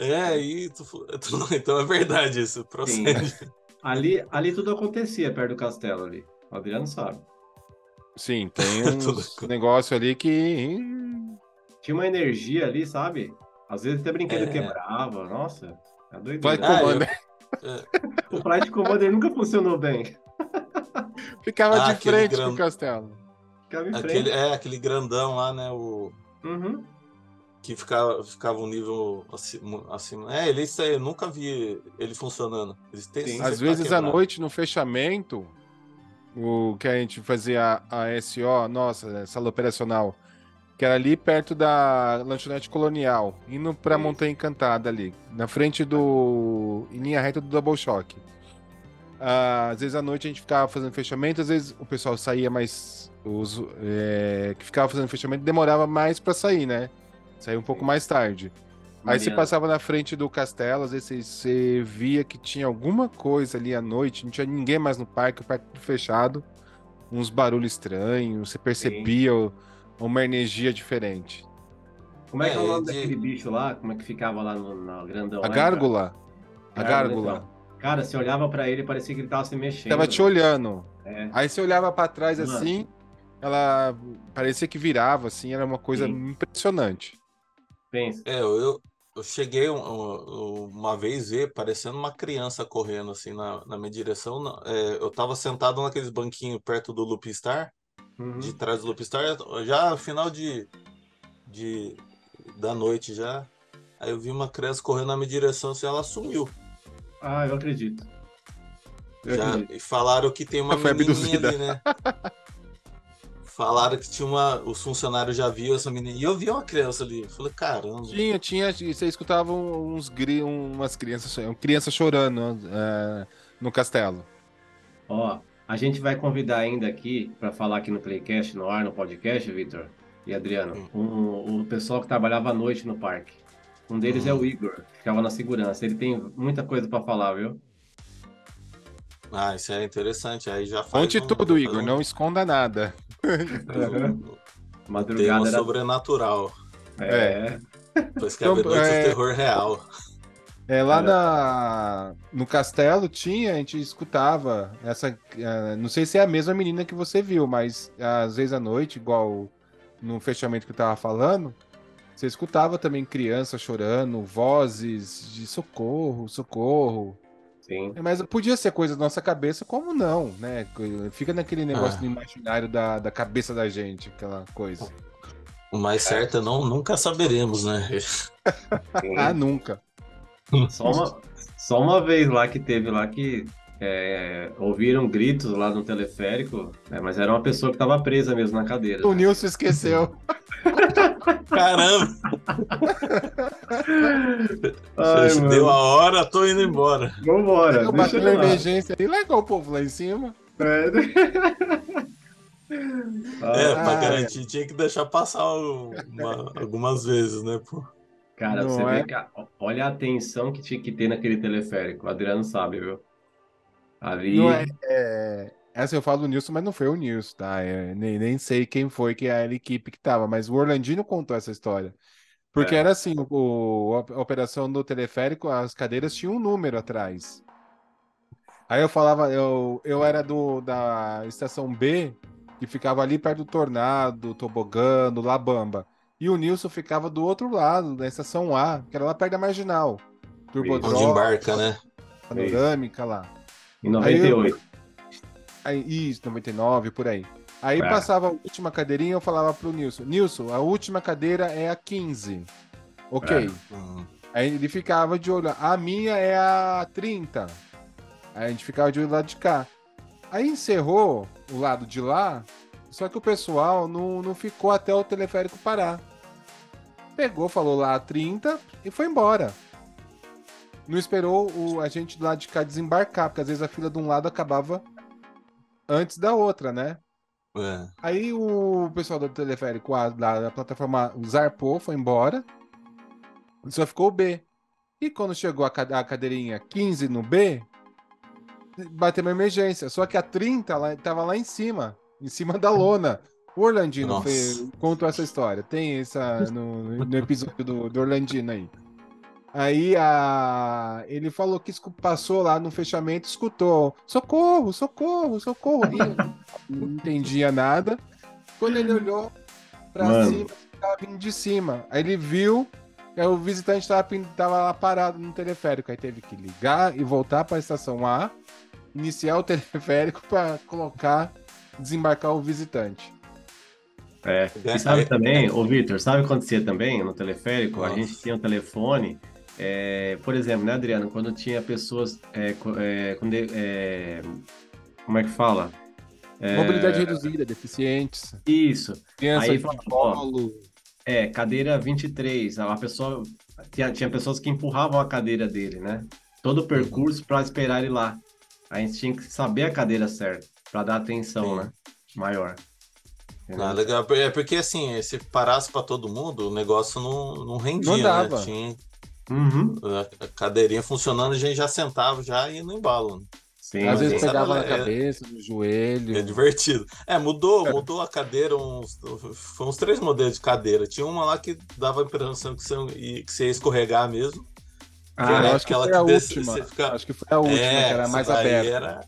É, e tu, tu- então é verdade isso, procede. Ali, ali tudo acontecia perto do castelo ali. O Adriano sabe. Sim, tem co- negócio ali que. Tinha uma energia ali, sabe? Às vezes até brinquedo É. quebrava. Nossa, é Flight doideira. Ah, Commander. O Flight Commander nunca funcionou bem. Ficava Ah, de frente gran- pro castelo. Ficava em Aquele, frente. é, aquele grandão lá, né? O, Uhum. Que ficava, ficava um nível acima. acima. É, ele isso aí, eu nunca vi ele funcionando. Sim. Às vezes à noite, no fechamento, o que a gente fazia a SO, nossa, sala operacional, que era ali perto da lanchonete colonial, indo pra Isso. Montanha Encantada ali, na frente do. em linha reta do Double Shock. Ah, às vezes à noite a gente ficava fazendo fechamento, às vezes o pessoal saía mais. Os, é, que ficava fazendo fechamento demorava mais pra sair, né? Saía um pouco Sim. mais tarde. Aí você passava na frente do castelo, às vezes você, você via que tinha alguma coisa ali à noite, não tinha ninguém mais no parque, o parque tudo fechado, uns barulhos estranhos, você percebia o- uma energia diferente. Como é que é o É, nome de- daquele bicho lá? Como é que ficava lá no, na grandão? A lá, gárgula, a Gárgula, então. Cara, você olhava pra ele parecia que ele tava se mexendo. tava te olhando. É. Aí você olhava pra trás Mano. assim, ela parecia que virava, assim, era uma coisa Sim. impressionante. Pensa. É, eu, eu cheguei um- um- uma vez ver parecendo uma criança correndo assim na, na minha direção. é, eu tava sentado naqueles banquinhos perto do Loop Star, Uhum. de trás do Loop Star, já final de, de da noite já. Aí eu vi uma criança correndo na minha direção, assim, ela sumiu. Ah, eu acredito. Eu Já, acredito. e falaram que tem uma Foi menininha abduzida. ali, né? Falaram que tinha uma. Os funcionários já viam essa menina. E eu vi uma criança ali. Eu falei, caramba. Tinha, tinha, e você escutava uns gri, umas crianças, crianças chorando é, no castelo. Ó, a gente vai convidar ainda aqui para falar aqui no Playcast, no ar, no podcast, Vitor e Adriano, um, o pessoal que trabalhava à noite no parque. Um deles é o Igor, que ficava na segurança. Ele tem muita coisa para falar, viu? Ah, isso é interessante. Aí já faz. Conte um- tudo, Igor, um- não esconda nada. Um tema Madrugada era... sobrenatural. É, Depois que Então, a noite é- o terror real. É, lá Cara. na, no castelo tinha, a gente escutava essa. eh, não sei se é a mesma menina que você viu, mas às vezes à noite, igual no fechamento que eu tava falando, você escutava também crianças chorando, vozes de socorro, socorro. Sim. Mas podia ser coisa da nossa cabeça, como não, né? Fica naquele negócio Ah. do imaginário da, da cabeça da gente, aquela coisa. O mais certo é não, nunca saberemos, né? Ah, nunca. Só uma, só uma vez lá que teve lá que é, ouviram gritos lá no teleférico, né, mas era uma pessoa que estava presa mesmo na cadeira. O Nilson esqueceu. Caramba! Ai, Gente, deu a hora, tô indo embora. Vambora, Eu bati na emergência e largou o povo lá em cima. É, Ah, pra Ah, garantir, tinha que deixar passar uma- algumas vezes, né, pô? Cara, Não você é? vê que a- olha a atenção que tinha que ter naquele teleférico. O Adriano sabe, viu? Ali. Não é, é, essa eu falo do Nilson, mas não foi o Nilson, tá? É, nem, nem sei quem foi que é a equipe que tava, mas o Orlandino contou essa história. Porque É. era assim, o, a operação do teleférico, as cadeiras tinham um número atrás. Aí eu falava, eu, eu era do, da estação B, que ficava ali perto do Tornado, Tobogã, do Labamba. E o Nilson ficava do outro lado, da estação A, que era lá perto da Marginal. Onde Turbodrome, embarca, né? panorâmica lá. Em 98. Aí, isso, 99, por aí. Aí É. passava a última cadeirinha, eu falava pro Nilson, Nilson, a última cadeira é a 15. Ok. É. Aí ele ficava de olho, a minha é a 30. Aí a gente ficava de olho do lado de cá. Aí encerrou o lado de lá, só que o pessoal não, não ficou até o teleférico parar. Pegou, falou lá a 30 e foi embora. Não esperou o, a gente do lado de cá desembarcar, porque às vezes a fila de um lado acabava antes da outra, né? É. Aí o pessoal do teleférico A, da, da plataforma zarpou, foi embora. Só ficou o B. E quando chegou a, cade- a cadeirinha 15 no B, bateu uma emergência. Só que a 30 lá, tava lá em cima, em cima da lona. O Orlandino contou essa história. Tem essa no, no episódio do, do Orlandino aí. Aí a... ele falou que passou lá no fechamento, escutou socorro, socorro, socorro. E não entendia nada. Quando ele olhou pra Mano. cima, tava vindo de cima. Aí ele viu Aí o visitante tava, tava lá parado no teleférico. Aí teve que ligar e voltar pra estação A, iniciar o teleférico pra colocar, desembarcar o visitante. É. É, E sabe é, também, ô Vitor, sabe o que acontecia também no teleférico? A Nossa. gente tinha um telefone, é, por exemplo, né, Adriano? Quando tinha pessoas. é, co- é, quando, é, como é que fala? É, Mobilidade reduzida, deficientes, Isso. criança Aí de colo. É, cadeira 23. A pessoa. Tinha, tinha pessoas que empurravam a cadeira dele, né? Todo o percurso para esperar ele lá. A gente tinha que saber a cadeira certa, para dar atenção, Sim. né? Maior. Ah, legal. É porque assim, se parasse pra todo mundo, o negócio não, não rendia, Não dava. né? Tinha Uhum. a cadeirinha funcionando, a gente já sentava já e ia no embalo. né? Sim, Às vezes sim. sabe, pegava na é- cabeça, no joelho. É divertido. É, mudou, mudou a cadeira uns. Foi uns três modelos de cadeira. Tinha uma lá que dava a impressão que você, ia- que você ia escorregar mesmo. Ah, eu acho que foi a última. fica- Acho que foi a última, que era mais aberta. Era,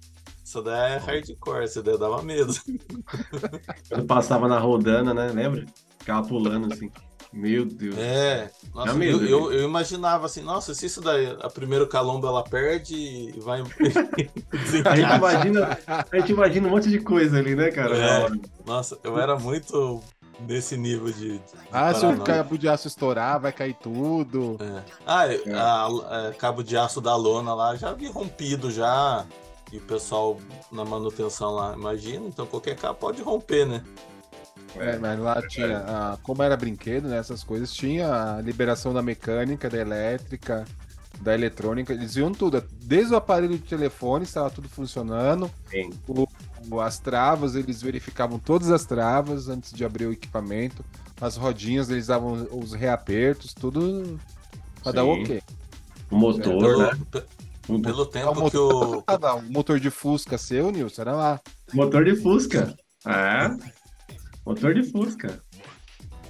essa daí é hardcore, essa daí dava medo. Quando passava na rodana, né? Lembra? Ficava pulando assim. Meu Deus. É, nossa, medo, eu, eu, eu imaginava assim, nossa, se isso daí, a primeiro calombo ela perde e vai. A gente, imagina, a gente imagina um monte de coisa ali, né, cara? É. Nossa, eu era muito desse nível de. de Ah, se o cabo de aço estourar, vai cair tudo. É. Ah, eu- a- a- cabo de aço da lona lá já vi rompido já. E o pessoal na manutenção lá, imagina, então qualquer cabo pode romper, né? É, mas lá tinha, a- como era brinquedo, né, essas coisas, tinha a liberação da mecânica, da elétrica, da eletrônica, eles viam tudo, desde o aparelho de telefone estava tudo funcionando, Sim. o- as travas, eles verificavam todas as travas antes de abrir o equipamento, as rodinhas, eles davam os reapertos, tudo pra dar o ok. O motor, né? pe- O pelo Ah, O tempo que motor, o. Ah, não, o motor de Fusca seu, Nilson, era lá. motor de Fusca. É. Motor de Fusca.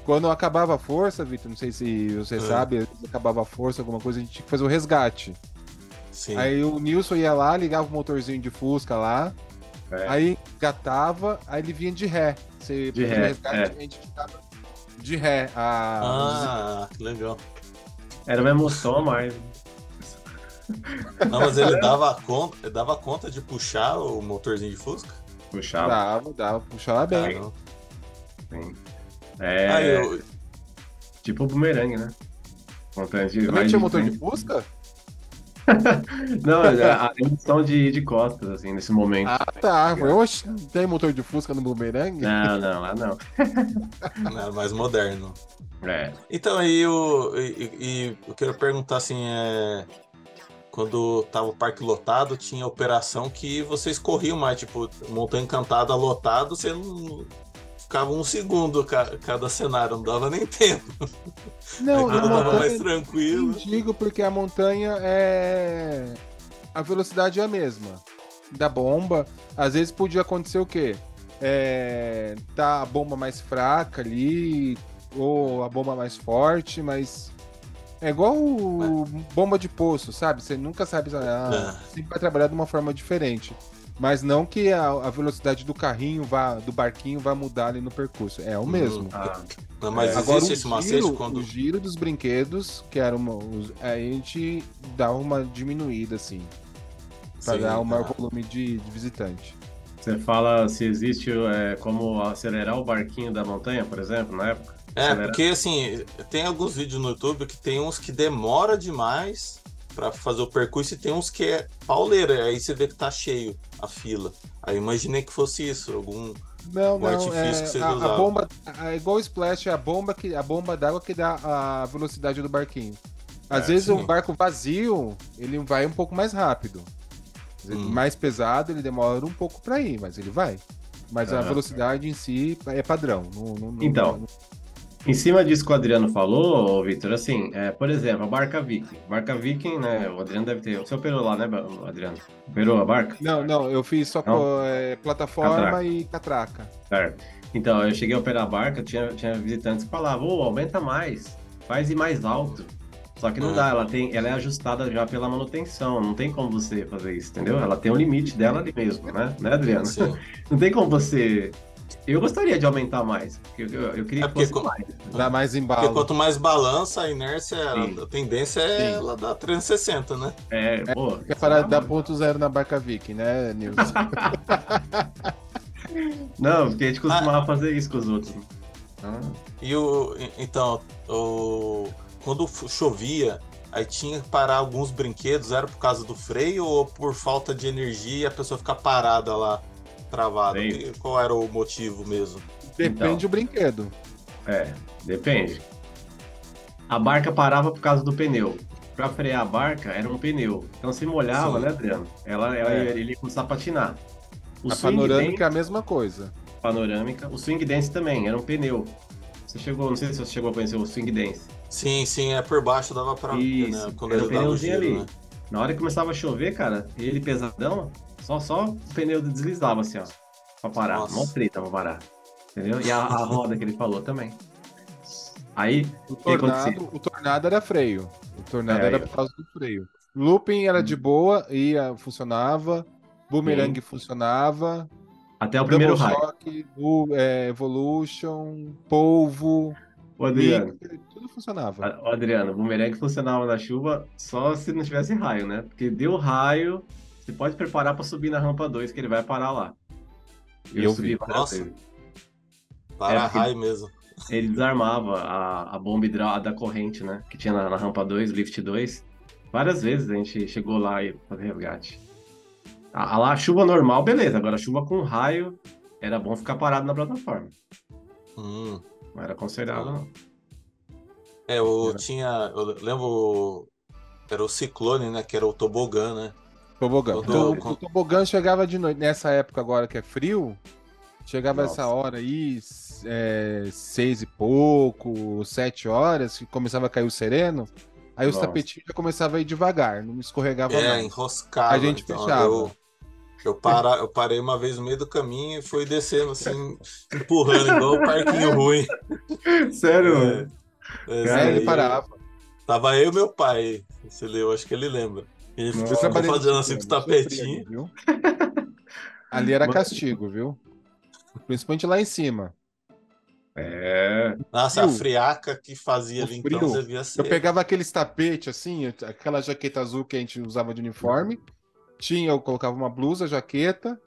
Quando acabava a força, Vitor, não sei se você É. sabe, acabava a força, alguma coisa, a gente tinha que fazer o resgate. Sim. Aí o Nilson ia lá, ligava o motorzinho de Fusca lá, É. aí gatava, aí ele vinha de ré. Você De pedia ré, o resgate, é. a gente ficava de ré. A... Ah, que legal. Era uma emoção a mais. Não, mas ele dava conta, ele dava conta de puxar o motorzinho de Fusca? Puxava. Dava, dava, puxava bem. Caramba. Sim. É, Ah, eu, tipo o bumerangue, né? Montante de- Também vai tinha motor de. Fusca? Não, é a emoção de, de costas, assim, nesse momento. Ah, tá. Eu, Oxe, não tem motor de Fusca no bumerangue? Não, não, lá não. né, mais moderno. É. Então, aí eu, e, e eu quero perguntar assim, é, quando tava o parque lotado, tinha operação que vocês corriam mais, tipo, Montanha Encantada lotado, você não ficava um segundo ca- cada cenário, não dava nem tempo. Não, Aí quando tava mais tranquilo. digo porque a montanha é. A velocidade é a mesma. Da bomba. Às vezes podia acontecer o quê? É... Tá a bomba mais fraca ali, ou a bomba mais forte, mas. É igual o bomba de poço, sabe? Você nunca sabe. Ah, Sempre vai trabalhar de uma forma diferente. Mas não que a, a velocidade do carrinho vá, do barquinho vai mudar ali no percurso. É o mesmo. Ah, Não, mas É. Agora, esse macete quando. o giro dos brinquedos, que era uma, os- a gente dá uma diminuída, assim, para Sim, dar um maior ah, volume de, de visitante. você fala se existe é, como acelerar o barquinho da montanha, por exemplo, na época? É, Acelera. porque assim, tem alguns vídeos no YouTube que tem uns que demora demais pra fazer o percurso e tem uns que é pauleira, aí você vê que tá cheio a fila. Aí eu imaginei que fosse isso, algum. Não, não, artifício é, a, a bomba, é igual o splash, é a bomba que a bomba d'água que dá a velocidade do barquinho. Às É, vezes sim. um barco vazio, ele vai um pouco mais rápido. Hum. Mais pesado, ele demora um pouco para ir, mas ele vai. Mas a Ah. velocidade em si é padrão. não- não- não- Então, não- Em cima disso que o Adriano falou, Vitor, assim, é, por exemplo, a barca Viking. Barca Viking, né? O Adriano deve ter. Você operou lá, né, Adriano? Operou a barca? Não, não, eu fiz só com é, plataforma Catraca. e catraca. Certo. Então, eu cheguei a operar a barca, tinha, tinha visitantes que falavam, ô, aumenta mais, faz ir mais alto. Só que não dá, ela, tem, ela é ajustada já pela manutenção, não tem como você fazer isso, entendeu? Ela tem um limite dela ali mesmo, né? Né, Adriano? Assim, Não tem como você Eu gostaria de aumentar mais. Eu, eu, eu queria É que porque fosse mais. Dá mais Porque embalo. quanto mais balança, a inércia, Sim. a tendência é Sim. ela dar 360, né? É, pô. Quer parar de dar ponto zero na barca Viking, né, Nilson? Não, porque a gente costumava fazer isso com os outros. Ah, E o. Então, o, quando chovia, aí tinha que parar alguns brinquedos, era por causa do freio ou por falta de energia e a pessoa ficar parada lá, Que- Qual era o motivo mesmo? Depende Então. do brinquedo. É, depende. A barca parava por causa do pneu. Pra frear a barca era um pneu. Então se molhava, Sim. né, Adriano? Ela, ela, É. ele ia começar a patinar. O a panorâmica dance, é a mesma coisa. panorâmica. O swing dance também, era um pneu. Você chegou, não sei se você chegou a conhecer o swing dance. Sim, sim, é por baixo dava pra ver, Isso, né? Quando era ele um pneuzinho giro, ali. né? Na hora que começava a chover, cara, ele pesadão, só, só o pneu deslizava assim, ó. Pra parar. Nossa. Mó treta pra parar. Entendeu? E a, a roda que ele falou também. Aí, O tornado, o tornado era freio. O tornado É, era aí, por causa do freio. Looping era de boa, ia, funcionava. Boomerang funcionava. até o primeiro raio. Shock, é, Evolution, Polvo, Ô, Adriano, Mixer, tudo funcionava. ô, Adriano, o bumerangue funcionava na chuva só se não tivesse raio, né? Porque deu raio, você pode preparar pra subir na rampa 2, que ele vai parar lá. Eu, Eu subi vi. várias Nossa. Para É, raio mesmo. Ele desarmava a, a bomba hidráulica da corrente, né? Que tinha na, na rampa 2, lift 2. Várias vezes a gente chegou lá e fazer resgate. A, a lá, chuva normal, beleza. Agora, chuva com raio, era bom ficar parado na plataforma. Hum. Não era aconselhável, não. É, eu Era. tinha. Eu lembro. Era o Ciclone, né? Que era o tobogã, né? Tobogã. Então, o tobogã chegava de noite. Nessa época agora que é frio, chegava Nossa. essa hora aí, é, seis e pouco, sete horas, que começava a cair o sereno. Aí os Nossa. tapetinhos já começavam a ir devagar, não escorregava É, mais. enroscava. A gente então, fechava. Eu, eu, para, eu parei uma vez no meio do caminho e fui descendo assim, empurrando, igual o parquinho ruim. Sério? É, mano? é, ele parava. Tava eu e meu pai. Se leu, acho que ele lembra. Ele ficou fazendo assim com o tapetinho. ali, viu? Ali era castigo, viu? Principalmente lá em cima. É. Nossa, a friaca que fazia ali então devia ser. Eu pegava aqueles tapetes assim, aquela jaqueta azul que a gente usava de uniforme. Tinha, eu colocava uma blusa, jaqueta.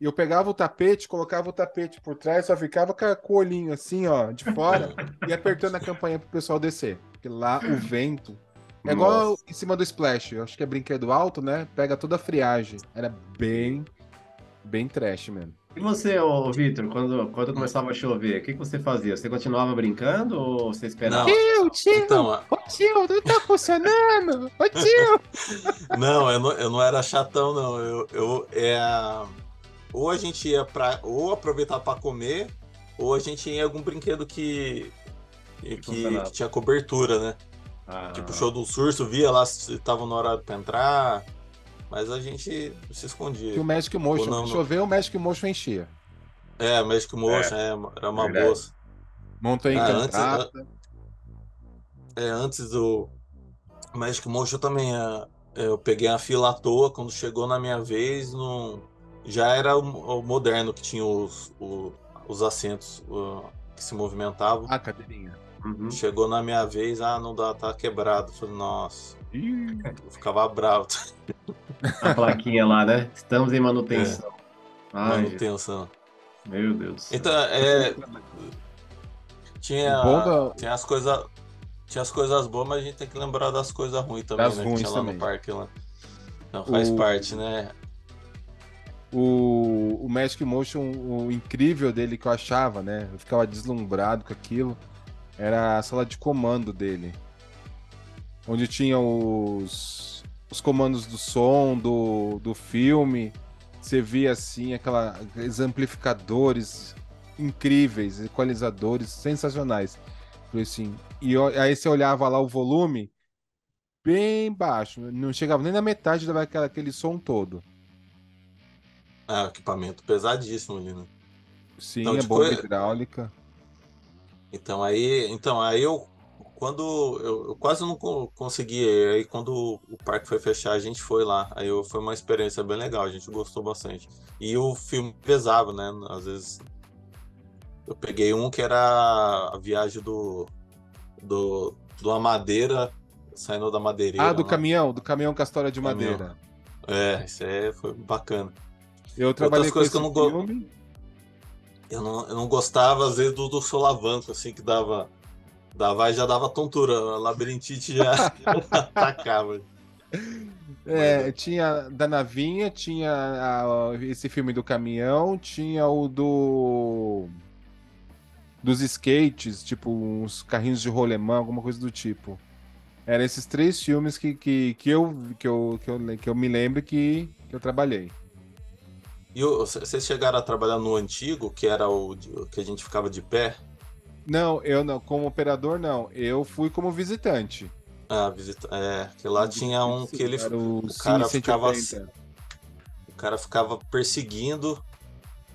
E eu pegava o tapete, colocava o tapete por trás, só ficava com com o olhinho assim, ó, de fora, e apertando a campanha pro pessoal descer. Porque lá o vento. É igual Nossa. em cima do splash. Eu acho que é brinquedo alto, né? Pega toda a friagem. Era bem, bem trash mesmo. E você, ô, Vitor, quando, quando começava a chover, o que, que você fazia? Você continuava brincando ou você esperava? Não. Tio, tio! Então, a- Ô tio, não tá funcionando! Ô tio! não, eu não, eu não era chatão, não. Eu, eu é, ou a gente ia pra. ou aproveitar pra comer, ou a gente ia em algum brinquedo que. que, que tinha cobertura, né? Ah, Tipo, show do surso, via lá se tava no horário pra entrar. Mas a gente se escondia. Que o Magic Motion. Ou não, não. O Magic Motion enchia. É, Magic Motion, é, era uma verdade. boa. Montanha Ah, antes- encantada. É, antes do Magic Motion também, é, eu peguei a fila à toa, quando chegou na minha vez, não, já era o, o moderno que tinha os, o- os assentos o- que se movimentavam. Ah, cadeirinha. Uhum. Chegou na minha vez, ah, não dá, tá quebrado. Falei, nossa, Ih, eu ficava bravo. A plaquinha lá, né? Estamos em manutenção. Ai, Manutenção. meu Deus. Então, é, tinha, da- tinha as coisas. Tinha as coisas boas, mas a gente tem que lembrar das coisas ruins também, Das né? ruins que tinha lá também. no parque lá. Então faz O- parte, né? O, o Magic Motion, o incrível dele que eu achava, né? Eu ficava deslumbrado com aquilo. Era a sala de comando dele. Onde tinha os, os comandos do som, do, do filme. Você via assim, aquela, aqueles amplificadores incríveis, equalizadores sensacionais. Falei assim, e aí você olhava lá o volume bem baixo, não chegava nem na metade daquela aquele som todo. Ah, equipamento pesadíssimo ali, né? Sim, Então, é tipo, bomba é- hidráulica. Então aí, então aí eu quando eu, eu quase não co- consegui, aí quando o parque foi fechar, a gente foi lá. Aí eu- foi uma experiência bem legal, a gente gostou bastante. E o filme pesava, né? Às vezes Eu peguei um que era a viagem do. do, do Amadeira, saindo da madeireira. Ah, do lá. caminhão, do caminhão com a história de Caminhão. madeira. É, isso aí foi bacana. Eu trabalhei com coisas que eu não go- filme. Eu não, eu não gostava, às vezes, do, do solavanco, assim, que dava. Dava já dava tontura. A labirintite já atacava. É, tinha da navinha, tinha a- esse filme do caminhão, tinha o do dos skates, tipo uns carrinhos de rolemã, alguma coisa do tipo. Eram esses três filmes que, que, que, eu, que, eu, que, eu, que eu me lembro que, que eu trabalhei. E vocês chegaram a trabalhar no antigo, que era o que a gente ficava de pé? Não, eu não, como operador não, eu fui como visitante. Ah, visita. É, que lá tinha um que ele. O, o cara ficava 180. O cara ficava perseguindo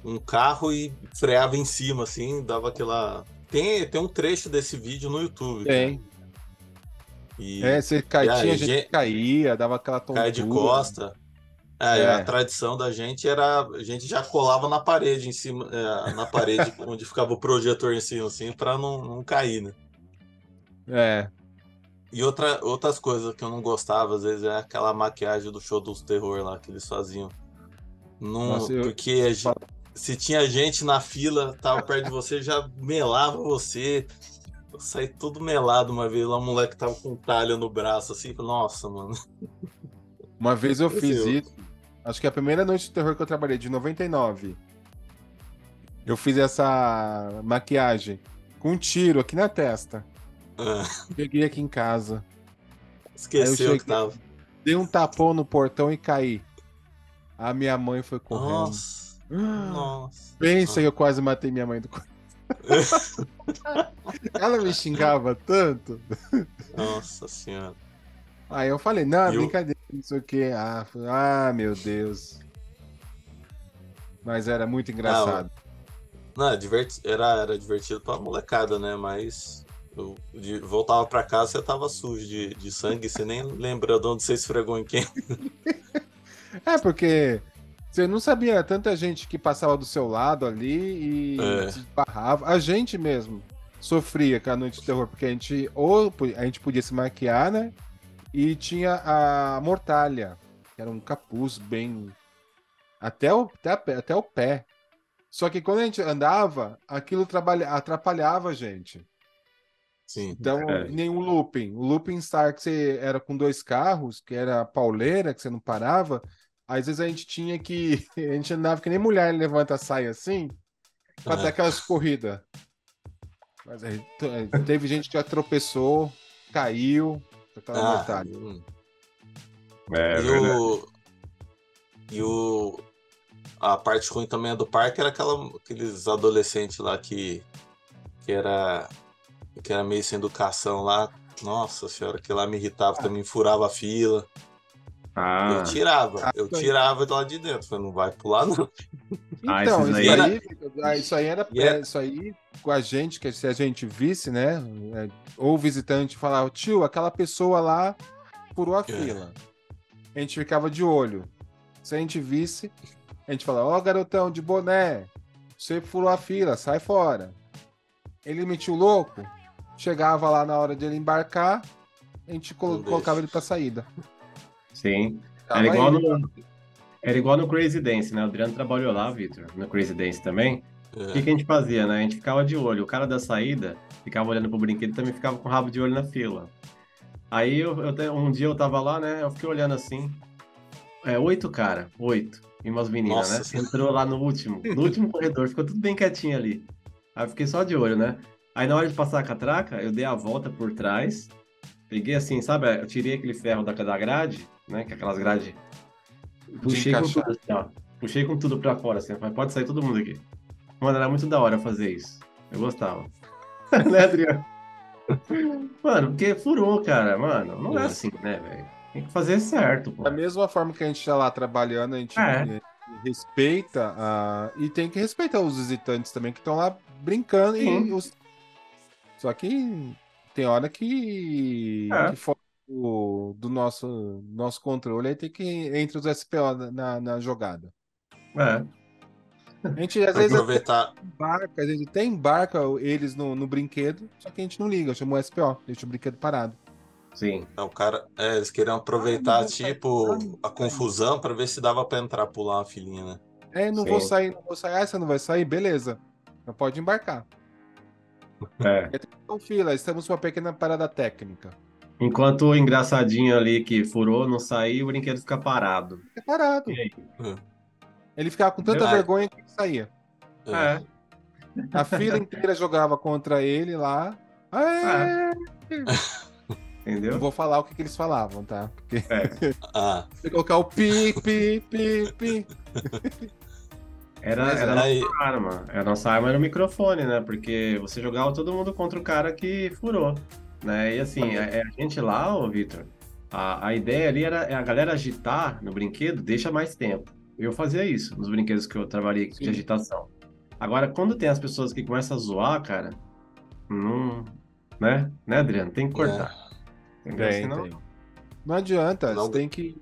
um carro e freava em cima, assim, dava aquela. Tem, tem um trecho desse vídeo no YouTube. Tem. cara. E É, você caía, aí, tinha gente caía, dava aquela tontura. cai de costa. É, É. A tradição da gente era. A gente já colava na parede em cima, é, na parede onde ficava o projetor em cima, assim, pra não, não cair, né? É, E outra, outras coisas que eu não gostava, às vezes, é aquela maquiagem do show dos terror lá que eles faziam. Não, Nossa, eu- porque a gen- se tinha gente na fila, tava perto de você, já melava você. Eu saí todo melado uma vez lá, o moleque tava com talha no braço, assim, nossa, mano. Uma vez eu fiz isso. Acho que a primeira noite de terror que eu trabalhei, de 99. Eu fiz essa maquiagem com um tiro aqui na testa. Ah, Cheguei aqui em casa. esqueceu cheguei- que tava. Dei um tapão no portão e caí. A minha mãe foi correndo. Nossa, nossa. Pensa que eu quase matei minha mãe do. Ela me xingava tanto. Nossa senhora. Aí eu falei, não, o- brincadeira, não sei o. Ah, ah, meu Deus. Mas era muito engraçado. Não, é diverti- era, era divertido pra molecada, né? Mas eu de- voltava pra casa, você tava sujo de, de sangue, você nem lembra de onde você esfregou em quem. É, porque você não sabia tanta gente que passava do seu lado ali e É. se esbarrava. A gente mesmo sofria com a noite de terror, porque a gente ou a gente podia se maquiar, né? E tinha a mortalha, que era um capuz bem até o, até, até o pé. Só que quando a gente andava, aquilo trabalha, atrapalhava a gente. Sim. Então, É. nem o looping. O looping star que você era com dois carros, que era a pauleira, que você não parava. Às vezes a gente tinha que. A gente andava que nem mulher levanta a saia assim, pra É. ter aquelas corridas. Mas aí, teve gente que já tropeçou, caiu, aquela Ah, mortalha. hum. É e verdade. o. E o. A parte ruim também é do parque era aquela, aqueles adolescentes lá que. que era. que era meio sem educação lá. Nossa senhora, que lá me irritava, também furava a fila. Ah, Eu tirava, Ah, eu aí. tirava de lá de dentro. Falei, não vai pular, não. Ah, Então, esses isso aí- ah, isso aí era é- isso aí com a gente, que se a gente visse, né? é, Ou o visitante falava, tio, aquela pessoa lá furou a É. fila. A gente ficava de olho. Se a gente visse, a gente falava, ó, garotão de boné, você furou a fila, sai fora. Ele metia o louco, chegava lá na hora de ele embarcar, a gente Não colocava deixa. ele pra saída. sim. Tava Era igual, ele. no, era igual no Crazy Dance, né? O Adriano trabalhou lá, Victor, no Crazy Dance também. O que, É. que a gente fazia, né? A gente ficava de olho. O cara da saída ficava olhando pro brinquedo e também ficava com o rabo de olho na fila. Aí eu, eu um dia eu tava lá, né? Eu fiquei olhando assim. É, oito cara, oito. E umas meninas, Nossa. né? Entrou lá no último, no último corredor, ficou tudo bem quietinho ali. Aí eu fiquei só de olho, né? Aí na hora de passar a catraca, eu dei a volta por trás, peguei assim, sabe? Eu tirei aquele ferro da, da grade, né? Que é aquelas grades. Puxei com tudo, assim, ó. Puxei com tudo pra fora, assim. Mas pode sair todo mundo aqui. Mano, era muito da hora fazer isso. Eu gostava. né, Adriano? Mano, porque furou, cara. Mano, não é É. assim, né, velho? Tem que fazer certo, pô. Da mesma forma que a gente está lá trabalhando, a gente É. eh, respeita a... e tem que respeitar os visitantes também que estão lá brincando. E os... Só que tem hora que, É. que do, do nosso, nosso controle aí tem que entre os SPO na, na jogada. É. A gente às vezes Aproveitar. embarca, a gente até embarca eles no, no brinquedo, só que a gente não liga, chama o SPO, deixa o brinquedo parado. Sim. Então, o cara, é, eles queriam aproveitar, Ah, vou sair, tipo, não, a vou confusão pra ver se dava pra entrar, pular uma filhinha, né? É, não vou Sim. sair, não vou sair. Ah, você não vai sair? Beleza. Então pode embarcar. É. Então, fila, estamos com uma pequena parada técnica. Enquanto o engraçadinho ali que furou não sair, o brinquedo fica parado. É parado. E aí? Ele ficava com tanta Ah. vergonha que ele saía. É. A fila inteira jogava contra ele lá. Ah, Entendeu? Não vou falar o que, que eles falavam, tá? Porque Ah, se colocar o pi, pi, pi, pi. Era, Mas era a aí, nossa arma. A nossa arma era o microfone, né? Porque você jogava todo mundo contra o cara que furou, né? E assim, a, a gente lá, ô Vitor, a, a ideia ali era a galera agitar no brinquedo, deixa mais tempo. Eu fazia isso nos brinquedos que eu trabalhei de Sim. agitação. Agora, quando tem as pessoas que começam a zoar, cara, não. Né? Né, Adriano? Tem que cortar. Entendeu? Tem, Senão- tem. Não adianta, Não- você tem que.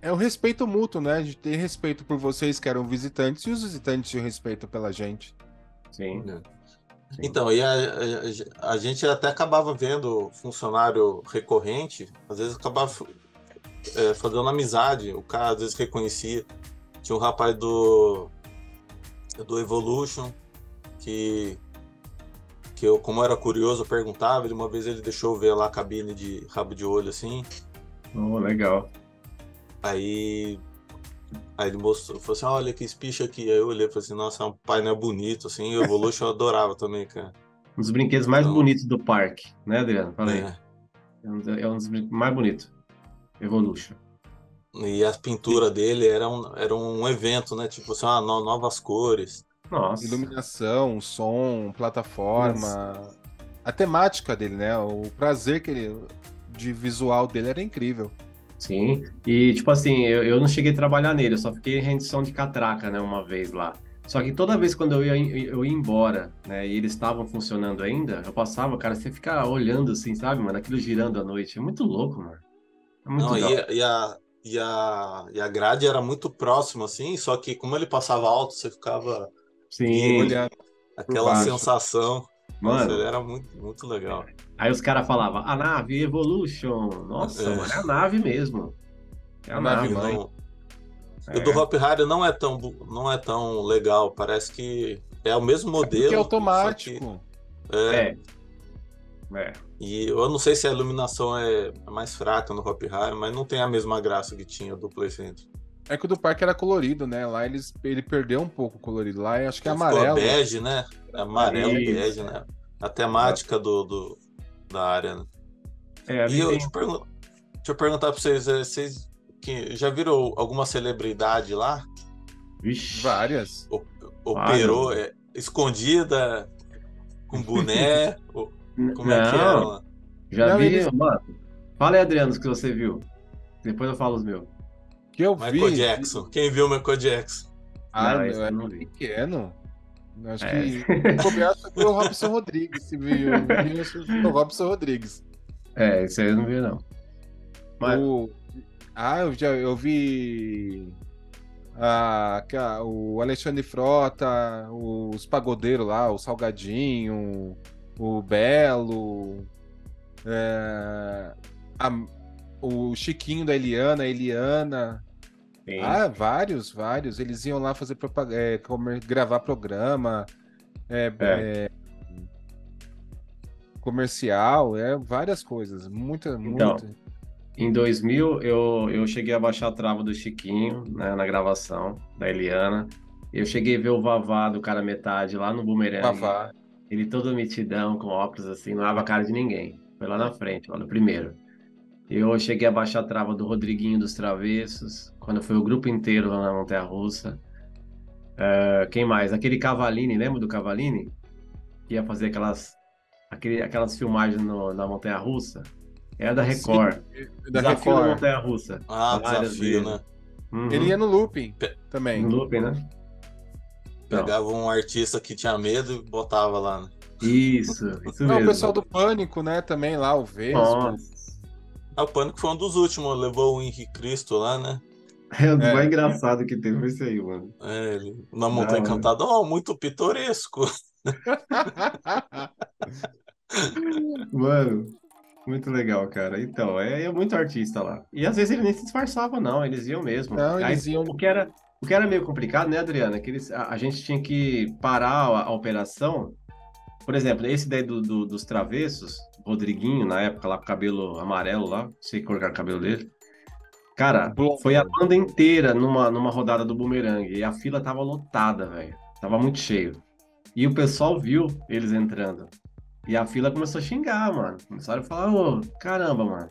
É o respeito mútuo, né? A gente tem respeito por vocês que eram visitantes e os visitantes tinham respeito pela gente. Sim. É. sim. Então, e a, a- a gente até acabava vendo funcionário recorrente, às vezes acabava é, fazendo amizade, o cara às vezes reconhecia. Tinha um rapaz do, do Evolution, que, que eu, como era curioso, eu perguntava, ele, uma vez ele deixou eu ver lá a cabine de rabo de olho assim, Oh, legal. aí, aí ele mostrou, falou assim, olha que espicha aqui, aí eu olhei e falei assim, nossa, é um painel bonito, assim, o Evolution eu adorava também, cara. Um dos brinquedos mais Então- bonitos do parque, né, Adriano? Fala aí. É. É um, é um dos brinquedos mais bonitos. Evolution. E a pintura dele era um, era um evento, né? Tipo assim, ah, no- novas cores. Nossa. Iluminação, som, plataforma. A temática dele, né? O prazer que ele. de visual dele era incrível. Sim. E, tipo assim, eu, eu não cheguei a trabalhar nele, eu só fiquei em rendição de catraca, né, uma vez lá. Só que toda vez quando eu ia, eu ia embora, né, e eles estavam funcionando ainda, eu passava, cara, você fica olhando assim, sabe, mano, aquilo girando à noite. É muito louco, mano. É muito Não, e, e a, e, a, e a grade era muito próxima, assim, só que como ele passava alto, você ficava Sim, Olhando. aquela sensação. Nossa, mano. ele era muito, muito legal. Aí os caras falavam, a nave Evolution. Nossa, É. mano, é a nave mesmo. É a A nave nave, mãe. É. O do Hop Harry não é tão não é tão legal. Parece que é o mesmo modelo. Porque é só automático. que- é, É. É. E eu não sei se a iluminação é mais fraca no Hop Harry, mas não tem a mesma graça que tinha do Play Center. É que o do parque era colorido, né? Lá eles, ele perdeu um pouco o colorido. Lá eu acho que é Ficou amarelo. bege, né? Amarelo e bege, né? A temática do, do- da área, né? É, ali E eu, tem- deixa, eu pergun- deixa eu perguntar pra vocês, eh, vocês que já viram alguma celebridade lá? Vixe. Várias. O- Várias. Operou é, escondida, com boné? o- como é que Não, era lá? Já Não, vi, eles- mano. Fala aí, Adriano, os que você viu. Depois eu falo os meus. Que eu Michael vi. Jackson. Quem viu o Michael Jackson? Ah, Não, não, eu era não vi. pequeno. Acho É. que. Que foi o Robson Rodrigues. Se viu, o Robson Rodrigues. É, esse aí eu não vi, não. Mas, O... Ah, eu já eu vi a, que a- o Alexandre Frota, os pagodeiros lá, o Salgadinho, o Belo, é, a- o Chiquinho da Eliana, a Eliana. Sim. Ah, vários, vários. Eles iam lá fazer propag- é, gravar programa, é, É. é, comercial, é várias coisas. Muita, Então, muita. Em 2000, eu, eu cheguei a baixar a trava do Chiquinho, né, na gravação, da Eliana. Eu cheguei a ver o Vavá do cara metade lá no Boomerang. Vavá. Ele todo mitidão, com óculos assim, não dava a cara de ninguém. Foi lá na frente, olha, o primeiro. Eu cheguei a baixar a trava do Rodriguinho dos Travessos, quando foi o grupo inteiro lá na Montanha Russa. Eh, quem mais? Aquele Cavalini, lembra do Cavalini? Que ia fazer aquelas, aquele, aquelas filmagens no- na Montanha Russa. Era da Record. Da Desafio da Record. Montanha Russa. Ah, Várias desafio, vezes. né? Uhum. Ele ia no looping Pe- também. No looping, né? Não. Pegava um artista que tinha medo e botava lá, né? Isso, isso Não, o pessoal do Pânico, né? Também lá, o Vespo. Nossa. Ah, o Pânico foi um dos últimos, levou o Henrique Cristo lá, né? É o É. mais engraçado que teve foi isso aí, mano. É, ele, na Montanha hora. Encantada, oh, muito pitoresco. Mano, muito legal, cara. Então, é, é muito artista lá. E às vezes ele nem se disfarçava, não, eles iam mesmo. Não, Aí, eles iam- O que era, o que era meio complicado, né, Adriana? Que eles, a, a gente tinha que parar a, a operação. Por exemplo, esse daí do, do- dos travessos, Rodriguinho, na época, lá com o cabelo amarelo lá, não sei colocar o cabelo dele. Cara, foi a banda inteira numa, numa rodada do Boomerang e a fila tava lotada, velho. Tava muito cheio. E o pessoal viu eles entrando. E a fila começou a xingar, mano. Começaram a falar, ô, caramba, mano.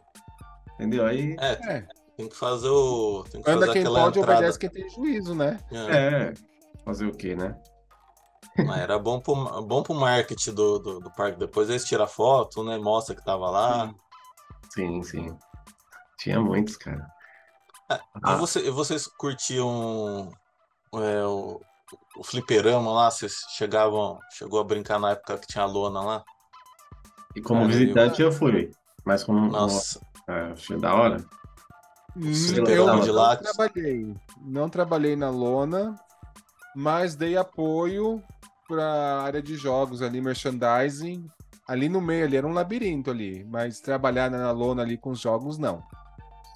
Entendeu? Aí, É, É, tem que fazer o. Tem que anda fazer quem aquela pode, entrada. obedece quem tem juízo, né? É, é, fazer o quê, né? mas era bom pro, bom pro marketing do, do, do parque. Depois eles tiram foto, né? Mostra que tava lá. Sim, sim. Tinha muitos, cara. E Ah, você, e vocês curtiam é, o, o fliperama lá? Vocês chegavam, chegou a brincar na época que tinha a lona lá? e como cara, visitante eu fui. Mas como. Nossa, É, achei da hora. Hum, fliperama eu de não lá. trabalhei. Não trabalhei na lona, mas dei apoio para área de jogos ali, merchandising. Ali no meio ali era um labirinto ali, mas trabalhar na lona ali com os jogos não.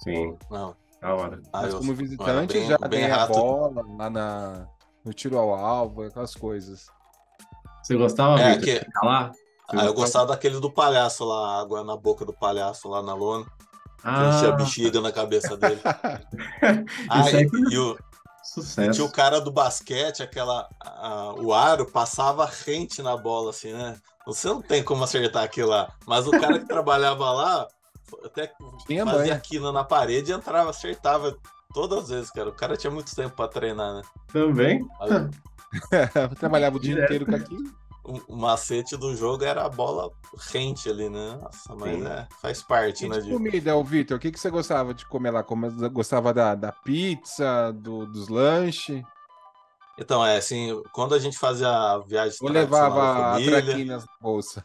Sim, não. Da hora. Ah, Mas como visitante bem- já bem ganhei a rato. bola lá na, no tiro ao alvo, aquelas coisas. Você gostava, É, que- lá? Você Ah, eu gostava? daquele do palhaço lá, água na boca do palhaço lá na lona, Ah, enchia a bexiga na cabeça dele. Ah, Isso aí e, e o, e sucesso. tinha o cara do basquete, aquela. a- o aro passava rente na bola, assim, né? Você não tem como acertar aquilo lá. Mas o cara que trabalhava lá até fazia manha. aquilo na parede e entrava, acertava todas as vezes, cara. O cara tinha muito tempo pra treinar, né? Também? Aí, Trabalhava o dia Direto. inteiro com aquilo. o, o macete do jogo era a bola rente ali, né? Nossa, mas Sim. é, faz parte, E né? de comida, ô Vitor, o que, que você gostava de comer lá? Como- Gostava da, da pizza, do- dos lanches? Então, é assim, quando a gente fazia a viagem Ou da levava família, traquinas na bolsa?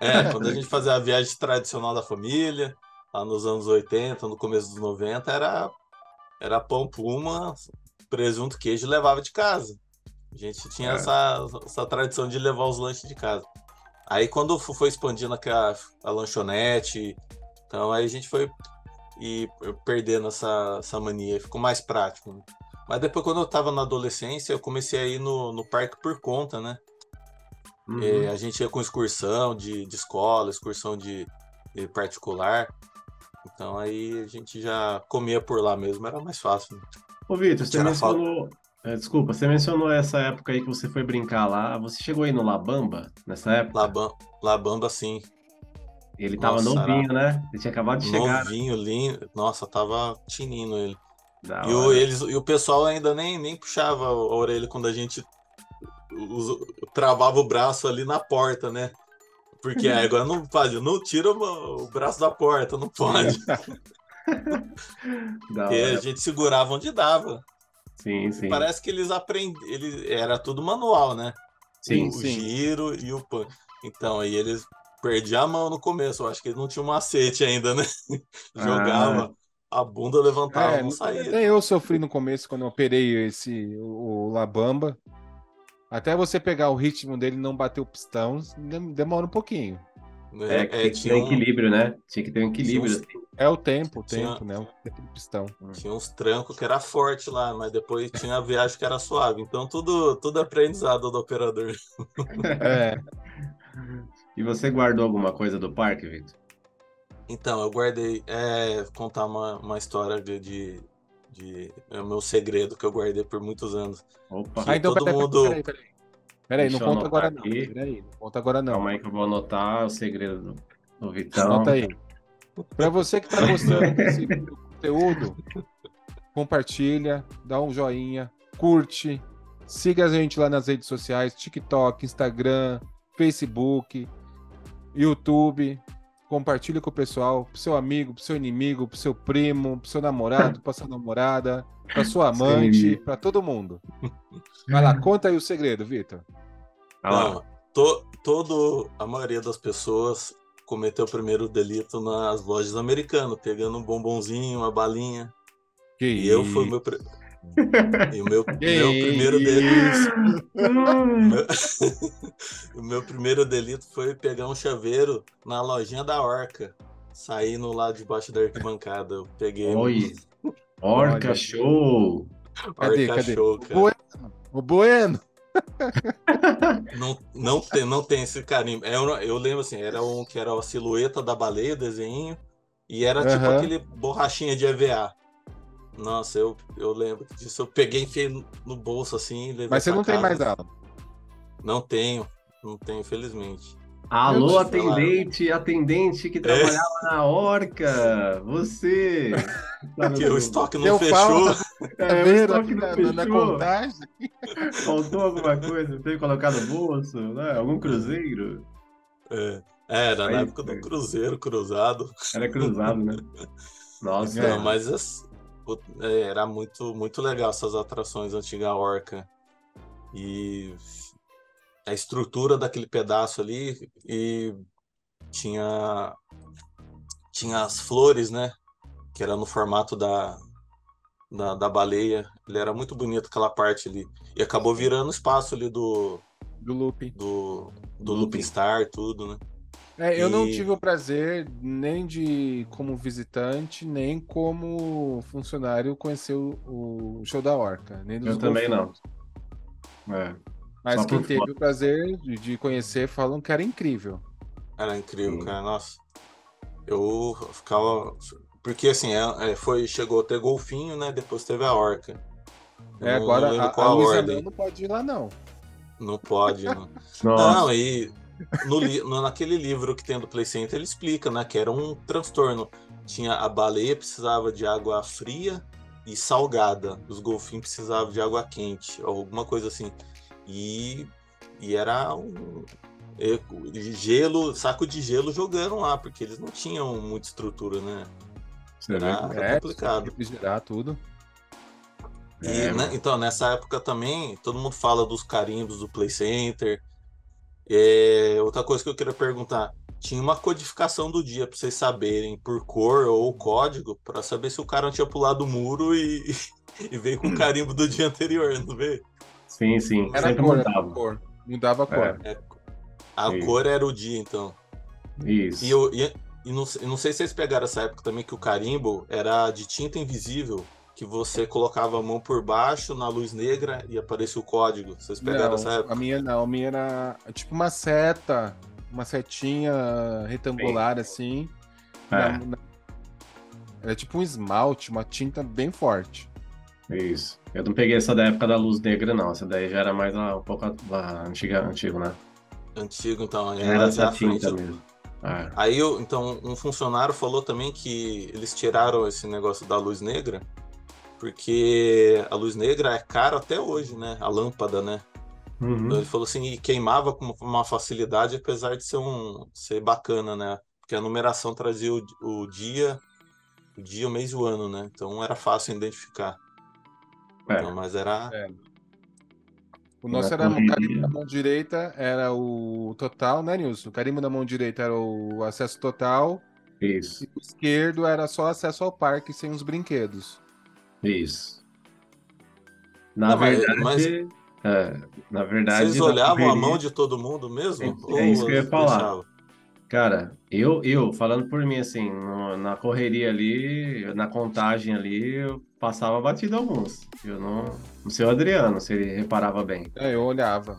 É, quando a gente fazia a viagem tradicional da família, lá nos anos 80, no começo dos 90, era, era pão pluma, presunto, queijo levava de casa. A gente tinha É. essa, essa tradição de levar os lanches de casa. Aí quando fo- foi expandindo aquela, a lanchonete, então aí a gente foi e perdendo essa, essa mania, ficou mais prático. né? Mas depois, quando eu estava na adolescência, eu comecei a ir no, no parque por conta, né? Uhum. É, a gente ia com excursão de, de escola, excursão de, de particular. Então aí a gente já comia por lá mesmo, era mais fácil. né? Ô, Vitor, você mencionou. é, desculpa, você mencionou essa época aí que você foi brincar lá. Você chegou aí no Labamba nessa época? Labam, Labamba, assim, Ele tava Nossa, novinho, né? Ele tinha acabado de chegar. novinho, lindo. Nossa, tava tinindo ele. Da E o, eles, e o pessoal ainda nem, nem puxava a orelha quando a gente travava o braço ali na porta, né? Porque aí agora não pode, não tira o, o braço da porta, não pode. Porque a gente segurava onde dava. Sim, sim. Parece que eles aprendem, eles, era tudo manual, né? Sim, o sim. giro e o pan. Então aí eles perdiam a mão no começo, eu acho que eles não tinham macete ainda, né? Jogava, a bunda levantava, É, não saía. até eu sofri no começo quando eu operei esse, o Labamba. Até você pegar o ritmo dele e não bater o pistão, dem- demora um pouquinho. É, que tem que ter tinha, um- equilíbrio, né? Tinha que ter um equilíbrio. uns- assim. É o tempo, o Tinha- tempo, né? O tempo do pistão. tinha uns trancos que era forte lá, mas depois tinha a viagem que era suave. Então tudo, tudo é aprendizado do operador. É, E você guardou alguma coisa do parque, Vitor? Então, eu guardei, é, contar uma, uma história de, de, de- é o meu segredo que eu guardei por muitos anos. Opa, Que Ah, então todo peraí, mundo- peraí, peraí. Peraí, não conta agora não. Peraí, não conta agora não. calma aí que eu vou anotar o segredo do, do Vitão. Anota aí. Para você que está gostando desse conteúdo, compartilha, dá um joinha, curte, siga a gente lá nas redes sociais, TikTok, Instagram, Facebook, YouTube. Compartilha com o pessoal, pro seu amigo, pro seu inimigo, pro seu primo, pro seu namorado, pra sua namorada, pra sua amante, Sim. pra todo mundo. Vai lá, conta aí o segredo, Vitor. Olha lá. Não, to, todo, a maioria das pessoas cometeu o primeiro delito nas lojas americanas, pegando um bombonzinho, uma balinha. Que E eu fui o isso. meu. E o meu, meu primeiro delito. o meu primeiro delito foi pegar um chaveiro na lojinha da Orca. Saindo lá debaixo da arquibancada. Eu peguei um Oi. Orca Olha. show! Cadê, Orca cadê? Show, cara. Bueno. O Bueno. Não, não, tem, não tem esse carimbo. Eu, eu lembro assim, era um que era a silhueta da baleia, o desenho, e era tipo Aham. aquele borrachinha de EVA. Nossa, eu, eu lembro disso. Eu peguei, enfiei no, no bolso assim e levei Mas você não tem casa. mais ela. Não tenho, não tenho, infelizmente. Alô, atendente, atendente que trabalhava na Orca! Você! Porque o estoque não Deu fechou. É, o estoque não na, na- na fechou. contagem? Faltou alguma coisa? Teve que colocar no bolso? Né? Algum cruzeiro? É, era na Aí, época do é. Cruzeiro, cruzado. Era cruzado, né? Nossa, É. Não, mas é, era muito, muito legal essas atrações antiga Orca. E a estrutura daquele pedaço ali e tinha tinha as flores, né? Que era no formato da, da, da baleia. Ele era muito bonito aquela parte ali. E acabou virando espaço ali do, Do looping. do, do Looping. Looping Star, tudo, né? É, eu não E- tive o prazer nem de, como visitante, nem como funcionário, conhecer o, o show da Orca. Nem dos eu também não. É. Mas Só quem teve fora. o prazer de, de conhecer falam que era incrível. Era incrível, Sim. cara. Nossa. Eu ficava. Porque assim, é, é, foi, chegou a ter golfinho, né? Depois teve a orca. Eu É, não- agora não a, a a Luísa não pode ir lá, não. Não pode, não. Nossa, Não, e no, no- naquele livro que tem do Play Center, ele explica, né? Que era um transtorno. Tinha a baleia precisava de água fria e salgada. Os golfinhos precisavam de água quente, ou alguma coisa assim. E, e era um gelo, saco de gelo jogando lá, porque eles não tinham muita estrutura, né? Era, era É, complicado. refrigerar tudo. E, É, né, então, nessa época também, todo mundo fala dos carimbos do Play Center. É, outra coisa que eu queria perguntar: tinha uma codificação do dia para vocês saberem por cor ou código, para saber se o cara não tinha pulado o muro e, e veio com o carimbo do dia anterior, não veio? Sim, sim. Era Sempre cor, era mudava. cor. Mudava a cor. É. A Sim. cor era o dia, então. Isso. E eu, e, e não, e não sei se vocês pegaram essa época também que o carimbo era de tinta invisível, que você colocava a mão por baixo na luz negra e aparecia o código. Vocês pegaram Não, essa época? a minha não. A minha era tipo uma seta, uma setinha retangular assim. É, Na- na- Era tipo um esmalte, uma tinta bem forte. isso. Eu não peguei essa da época da luz negra, não. Essa daí já era mais a- um pouco antiga, antigo, né? Antigo, então. Era já essa tinta mesmo. É. Aí, eu, então, um funcionário falou também que eles tiraram esse negócio da luz negra, porque a luz negra é cara até hoje, né? A lâmpada, né? Então, Uhum. ele falou assim, e queimava com uma facilidade, apesar de ser um ser bacana, né? Porque a numeração trazia o, o dia, o dia, o mês e o ano, né? Então era fácil identificar. É. Então, mas era. O nosso Era era o carimbo na mão direita, era o total, né, Nilson? O carimbo na mão direita era o acesso total, Isso, e o esquerdo era só acesso ao parque sem os brinquedos. Isso. Na Não, verdade, mas- é, na verdade, Vocês olhavam a correria- mão de todo mundo mesmo? É- é isso que eu ia falar. deixava? Cara, eu, eu, falando por mim, assim, no- na correria ali, na contagem ali, eu passava batido alguns. Eu não. Não sei o Adriano, se ele reparava bem. É, eu olhava.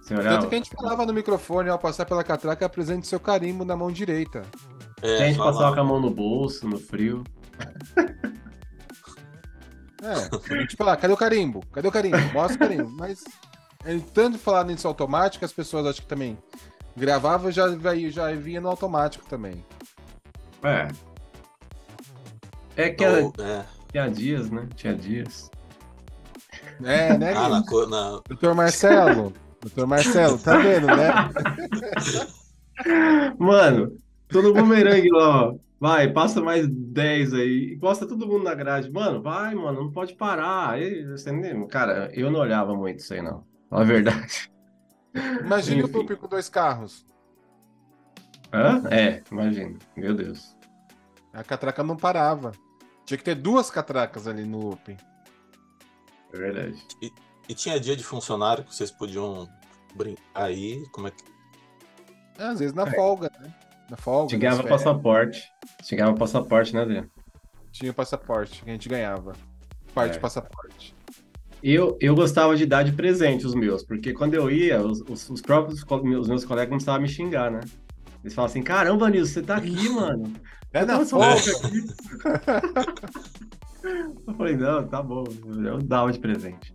Você olhava. Tanto que a gente falava no microfone, ao passar pela catraca, apresente seu carimbo na mão direita. É, a gente falava. passava com a mão no bolso, no frio. É, a gente fala, cadê o carimbo? Cadê o carimbo? Mostra o carimbo. Mas, é, tanto falar nisso automático, as pessoas acho que também gravavam e já, vai- já vinha no automático também. É. É que Ou- a- é. tinha dias, né? Tinha dias. É, né, Ah, na, na, Doutor Marcelo, doutor Marcelo, tá vendo, né? Mano, todo bumerangue lá, ó. Vai, passa mais 10 aí. Encosta todo mundo na grade. Mano, vai, mano, não pode parar. Você nem- Cara, eu não olhava muito isso aí, não. Fala a verdade. Imagina o. Pupi com dois carros. Hã? É, imagina. Meu Deus. A catraca não parava. Tinha que ter duas catracas ali no looping. É verdade. E tinha dia de funcionário que vocês podiam brincar aí, como é que. É, às vezes na É. folga, né? Na folga. Passaporte. Chegava passaporte, né, Adriano? Tinha passaporte que a gente ganhava. Parte É. de passaporte. Eu, eu gostava de dar de presente os meus, porque quando eu ia, os, os, os próprios os meus colegas começavam a me xingar, né? Eles falavam assim: caramba, Nilson, você tá aqui, mano. É na Nossa, folga. aqui. Eu falei, não, tá bom, eu dava de presente.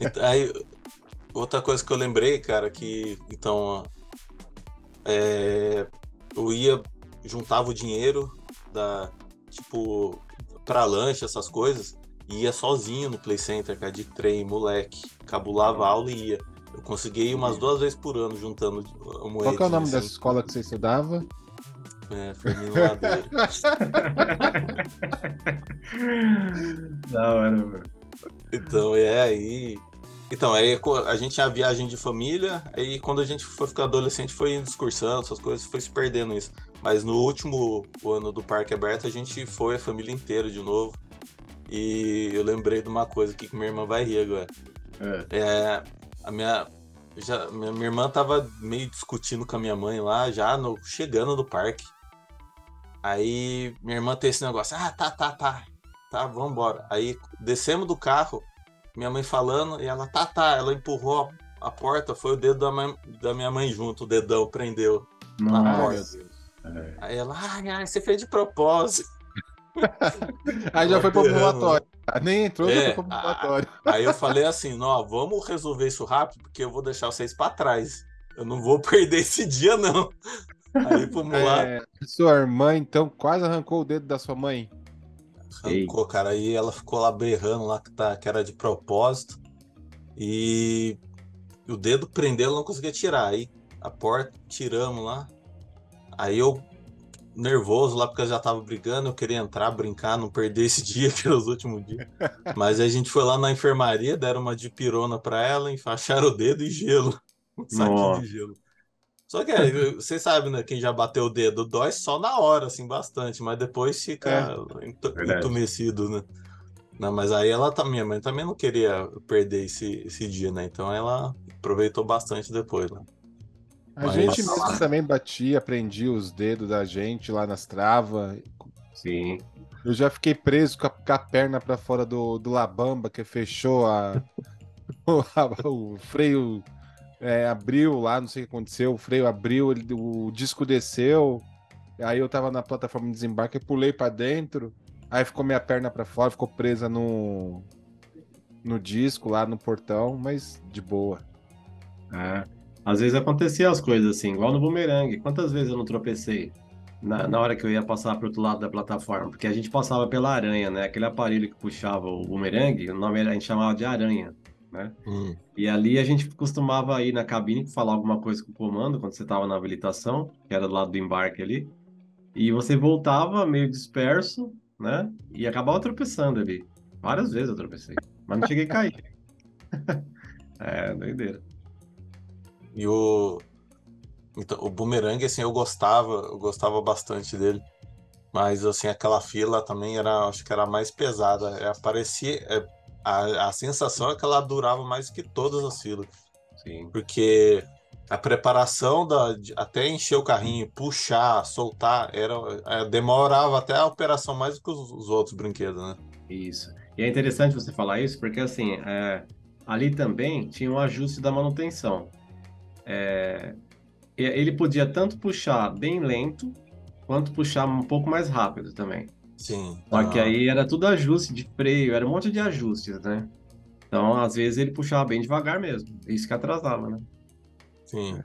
Então, Aí, outra coisa que eu lembrei, cara, que então é, eu ia, juntava o dinheiro da tipo pra lanche, essas coisas, e ia sozinho no Play Center, cara, de trem, moleque, cabulava a aula e ia. Eu consegui ir umas duas vezes por ano juntando a moeda. Qual que é o nome assim, dessa escola que você estudava? É, Firmino Ladeira. Da hora, mano. Então, é aí. Então, aí a gente tinha viagem de família, aí quando a gente foi ficar adolescente foi indo excursão, essas coisas, foi se perdendo isso. Mas no último ano do parque aberto, a gente foi a família inteira de novo. E eu lembrei de uma coisa aqui que minha irmã vai rir agora. É. É, a minha, já, minha, minha irmã tava meio discutindo com a minha mãe lá, já no, chegando do parque. Aí minha irmã tem esse negócio, ah, tá, tá, tá, tá, vambora. Aí descemos do carro, minha mãe falando, e ela, tá, tá, ela empurrou a, porta, foi o dedo da, mãe- da minha mãe junto, o dedão prendeu. Nossa. porta. É. Aí ela, ai, ai, você fez de propósito. Aí já foi pro ambulatório. Nem entrou, já É, foi pro ambulatório. Aí eu falei assim, não, vamos resolver isso rápido, porque eu vou deixar vocês pra trás. Eu não vou perder esse dia, não. Aí lá, É, sua irmã, então, quase arrancou o dedo da sua mãe. Arrancou, cara. Aí ela ficou lá berrando lá que, tá, que era de propósito. E o dedo prendeu, ela não conseguia tirar. Aí a porta, tiramos lá. Aí eu, nervoso lá, porque eu já tava brigando, eu queria entrar, brincar, não perder esse dia, que era os últimos dias. Mas a gente foi lá na enfermaria, deram uma dipirona pra ela, enfaixaram o dedo e gelo. Um saquinho Nossa. de gelo. Só que é, vocês sabem, né? Quem já bateu o dedo dói só na hora, assim, bastante, mas depois fica Verdade. entumecido, né? Não, mas aí ela tá, minha mãe também não queria perder esse, esse dia, né? Então ela aproveitou bastante depois, né? A Mas- gente mesmo também batia, prendia os dedos da gente lá nas travas. Sim. Eu já fiquei preso com a, com a perna pra fora do, do Labamba, que fechou a, o, a- o freio é, abriu lá, não sei o que aconteceu. O freio abriu, ele- o disco desceu. Aí eu tava na plataforma de desembarque, pulei pra dentro. Aí ficou minha perna pra fora, ficou presa no, no disco lá no portão, mas de boa. É. Às vezes acontecia as coisas assim, igual no bumerangue. Quantas vezes eu não tropecei na, na hora que eu ia passar para outro lado da plataforma? Porque a gente passava pela aranha, né? Aquele aparelho que puxava o bumerangue, o nome era, a gente chamava de aranha, né? Hum, E ali a gente costumava ir na cabine falar alguma coisa com o comando quando você estava na habilitação, que era do lado do embarque ali. E você voltava meio disperso, né? E acabava tropeçando ali. Várias vezes eu tropecei, mas não cheguei a cair. É, doideira. E o. Então, o bumerangue, assim, eu gostava, eu gostava bastante dele. Mas, assim, aquela fila também era, acho que era mais pesada. É, parecia. é, a, a sensação é que ela durava mais que todas as filas. Sim. Porque a preparação da, até encher o carrinho, puxar, soltar, era, é, demorava até a operação mais do que os, os outros brinquedos, né? Isso. E é interessante você falar isso, porque assim, é, ali também tinha um ajuste da manutenção. É, ele podia tanto puxar bem lento, quanto puxar um pouco mais rápido também. Sim. Só que Ah, aí era tudo ajuste de freio, era um monte de ajustes, né? Então, às vezes ele puxava bem devagar mesmo. Isso que atrasava, né? Sim.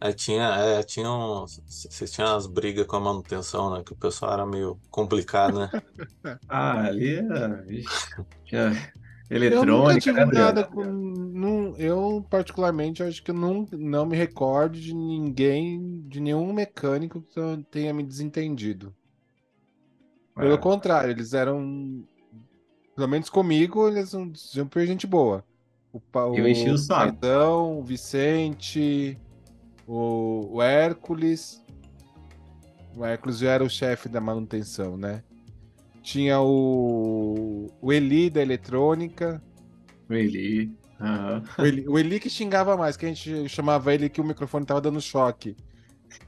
Aí tinha, é, tinha um, vocês tinham as brigas com a manutenção, né? Que o pessoal era meio complicado, né? Ah, ali era. Vixe, tinha Eu nunca eletrônica, tive né, nada com. não- eu, particularmente, acho que não, não me recordo de ninguém, de nenhum mecânico que tenha me desentendido. Pelo É. contrário, eles eram. Pelo menos comigo, eles são sempre gente boa. O, Pa- Eu enchi o saco. Paizão, o Vicente, o, o Hércules. O Hércules já era o chefe da manutenção, né? Tinha o, o Eli da eletrônica. O Eli. aham. O Eli, o Eli que xingava mais, que a gente chamava ele que o microfone tava dando choque.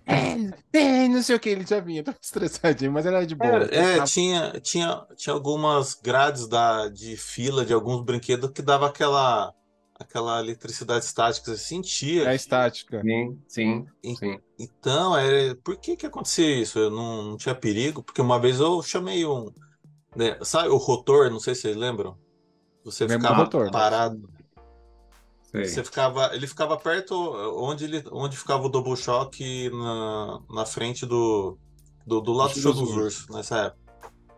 É, é, não sei o que, ele já vinha, tava estressadinho, mas era de boa. É, é, tinha, tinha, tinha algumas grades da, de fila de alguns brinquedos que dava aquela, aquela eletricidade estática, você sentia. É a estática. Sim, sim, E- sim. Então, é, por que que acontecia isso? Eu não, não tinha perigo, porque uma vez eu chamei um, né, sabe o rotor, não sei se vocês lembram? Você ficava rotor. parado, sei. você ficava, ele ficava perto onde ele, onde ficava o double choque na, na frente do, do, do lado do Dos show dos ursos. nessa época.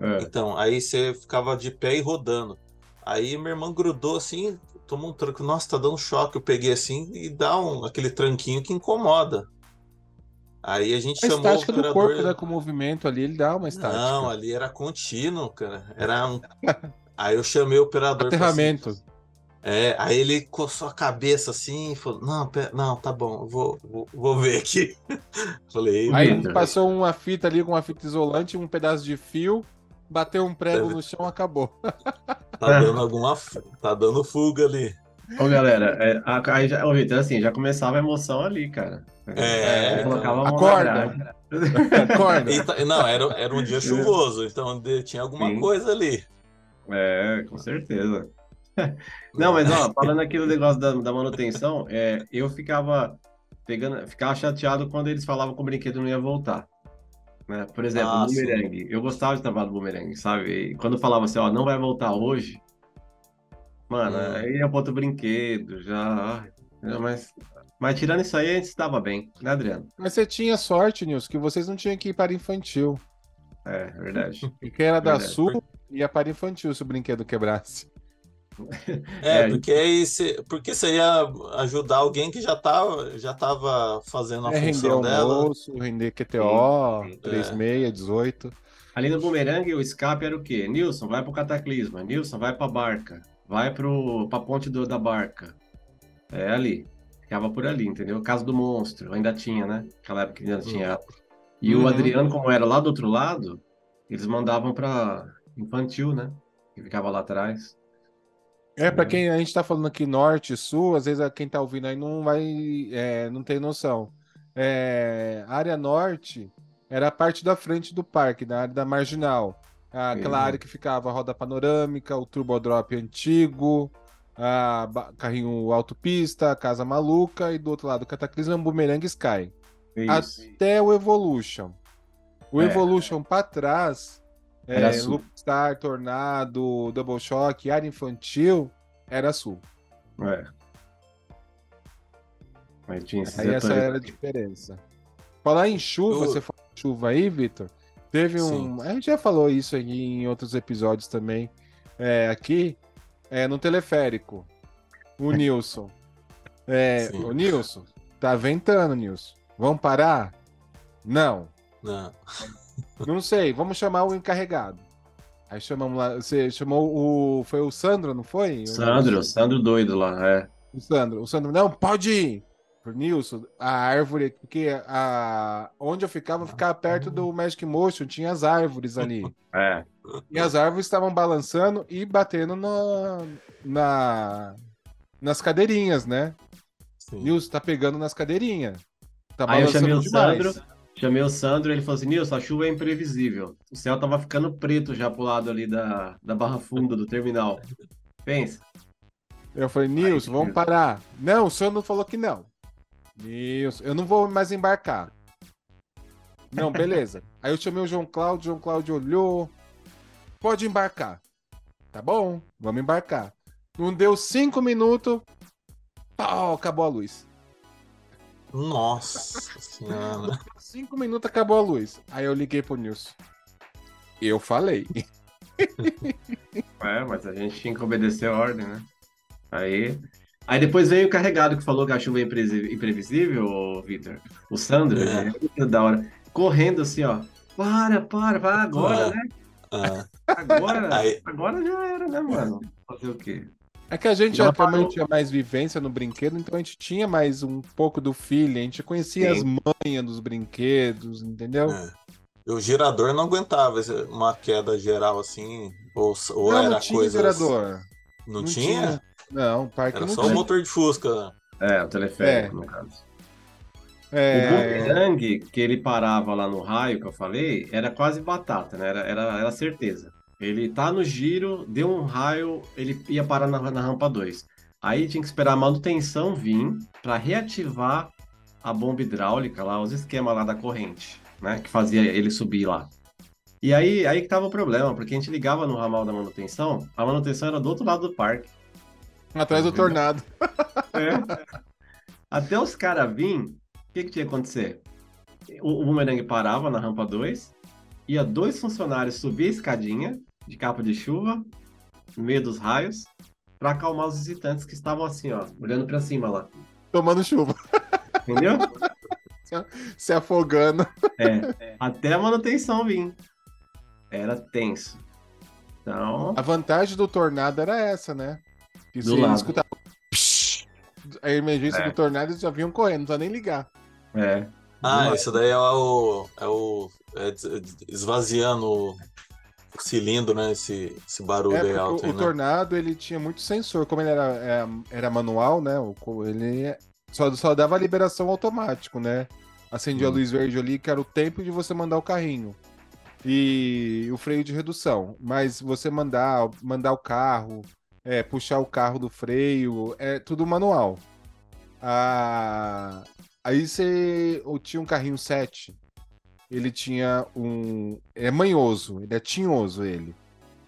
É. Então, aí você ficava de pé e rodando. Aí minha irmã grudou assim, tomou um tranco. Nossa, tá dando choque. Eu peguei assim e dá um, aquele tranquinho que incomoda. Aí a gente A chamou o estática do operador. corpo, né? Com o movimento ali, ele dá uma estática. Não, ali era contínuo, cara. Era um. Aí eu chamei o operador. assim, Aterramento. É, aí ele coçou a cabeça assim e falou: Não, pera, não, tá bom, vou, vou, vou ver aqui. Falei, Aí- passou uma fita ali com uma fita isolante, um pedaço de fio, bateu um prego Deve- no chão, acabou. tá dando alguma. Tá dando fuga ali. Ô, galera, é, a- aí já, ô, Vitor, assim, já começava a emoção ali, cara. É, Eu colocava a mão na Acorda. Acorda. E tá- não, era, era um dia chuvoso, então de- tinha alguma Sim. coisa ali. É, com certeza. Não, mas ó, falando aqui do negócio da, da manutenção, é, eu ficava pegando, ficava chateado quando eles falavam que o brinquedo não ia voltar. Né? Por exemplo, Ah, bumerangue. Eu gostava de trabalhar do bumerangue, sabe? E quando falava assim, ó, não vai voltar hoje, mano, Hum. aí ia pra outro brinquedo, já. ai, já, Mas, mas tirando isso aí, a gente estava bem, né, Adriano? Mas você tinha sorte, Nilson, que vocês não tinham que ir para infantil. É, verdade. Porque era da Verdade. Sul, ia para infantil se o brinquedo quebrasse. É, É, porque aí você, porque você ia ajudar alguém que já tava, já tava fazendo a É render função dela. almoço, render QTO, Sim, sim. 36, 18. Ali no bumerangue, o escape era o quê? Nilson, vai pro Cataclisma. Nilson, vai pra barca. Vai pro, pra ponte do- da barca. É ali. Ficava por ali, entendeu? Casa do Monstro, ainda tinha, né? Aquela época que ainda tinha. E Uhum. o Adriano, como era lá do outro lado, eles mandavam pra infantil, né? Que ficava lá atrás. É, pra quem a gente tá falando aqui norte e sul, às vezes quem tá ouvindo aí não vai, é, não tem noção. É, a área norte era a parte da frente do parque, na área da marginal. Aquela Uhum. área que ficava a roda panorâmica, o turbo drop antigo, a carrinho autopista, a casa maluca e do outro lado o Cataclisma Boomerang Sky. Isso. Até o Evolution. O É. Evolution pra trás, Era é, sul. Loopstar, Tornado, Double Shock, área infantil, era sul. É. Mas tinha esses Aí essa setores. era a diferença. Falar em chuva, Eu- você falou em chuva aí, Vitor? Teve um. A gente já falou isso aí em outros episódios também. É, aqui, é, no teleférico. O Nilson. É, Sim. o Nilson, tá ventando, Nilson. Vamos parar? Não. Não. Não sei, vamos chamar o encarregado. Aí chamamos lá. Você chamou o. Foi o Sandro, não foi? Sandro, Sandro doido lá, é. O Sandro. O Sandro, não, pode ir. Nilson, a árvore, porque a, onde eu ficava, eu ficava perto do Magic Motion, tinha as árvores ali. É. E as árvores estavam balançando e batendo na, na, nas cadeirinhas, né? Sim. Nilson tá pegando nas cadeirinhas. Tá Aí eu chamei balançando o demais. Sandro, chamei o Sandro, ele falou assim, Nilson, a chuva é imprevisível. O céu tava ficando preto já pro lado ali da, da barra funda do terminal. Pensa. Eu falei, Nilson, vamos Nilson. parar. Não, o Sandro falou que não. Nilson, eu não vou mais embarcar. Não, beleza. Aí eu chamei o João Cláudio, o João Cláudio olhou. Pode embarcar. Tá bom, vamos embarcar. Não deu cinco minutos. Pau, acabou a luz. Nossa senhora. Cinco minutos acabou a luz. Aí eu liguei pro Nilson. Eu falei. É, mas a gente tinha que obedecer a ordem, né? Aí. Aí depois veio o carregado que falou que a chuva é imprevisível, Vitor. O Sandro, É. ele é muito da hora. Correndo assim, ó. Para, para, para agora, Ah. né? Ah, Agora, Aí- agora já era, né, mano? Fazer o quê? É que a gente já também parou. tinha mais vivência no brinquedo, então a gente tinha mais um pouco do feeling, a gente conhecia Sim. as manhas dos brinquedos, entendeu? é. O girador não aguentava uma queda geral assim, ou, ou não, era não tinha coisa. gerador. Não, Não tinha? tinha. Não, o parque Era não só tinha. o motor de Fusca. É, o teleférico, É. no caso. O É, bumerangue que ele parava lá no raio que eu falei era quase batata, né? Era, era, era certeza. Ele tá no giro, deu um raio, ele ia parar na, na rampa 2. Aí tinha que esperar a manutenção vir para reativar a bomba hidráulica lá, os esquemas lá da corrente, né? Que fazia ele subir lá. E aí, aí que tava o problema, porque a gente ligava no ramal da manutenção, a manutenção era do outro lado do parque. atrás do tornado. É. Até os caras virem, o que, que tinha que acontecer? O, o bumerangue parava na rampa 2, ia dois funcionários subir a escadinha de capa de chuva, no meio dos raios, para acalmar os visitantes que estavam assim, ó, olhando para cima lá. Tomando chuva, Entendeu? se afogando. É. Até a manutenção vir. Era tenso. Então, A vantagem do tornado era essa, né? Que Do se lado. escutava a emergência É. do tornado, eles já vinham correndo, não precisa nem ligar. é. Ah, isso daí é o. É o. é esvaziando o cilindro, né? Esse, esse barulho É, aí alto o, aí, o né? tornado, ele tinha muito sensor. Como ele era, é, era manual, né? Ele só, só dava liberação automático, né? Acendia a Hum. luz verde ali, que era o tempo de você mandar o carrinho. E o freio de redução. Mas você mandar, mandar o carro, é, puxar o carro do freio, é tudo manual. Ah, aí você ou tinha um carrinho 7. Ele tinha um. É manhoso, ele é tinhoso ele.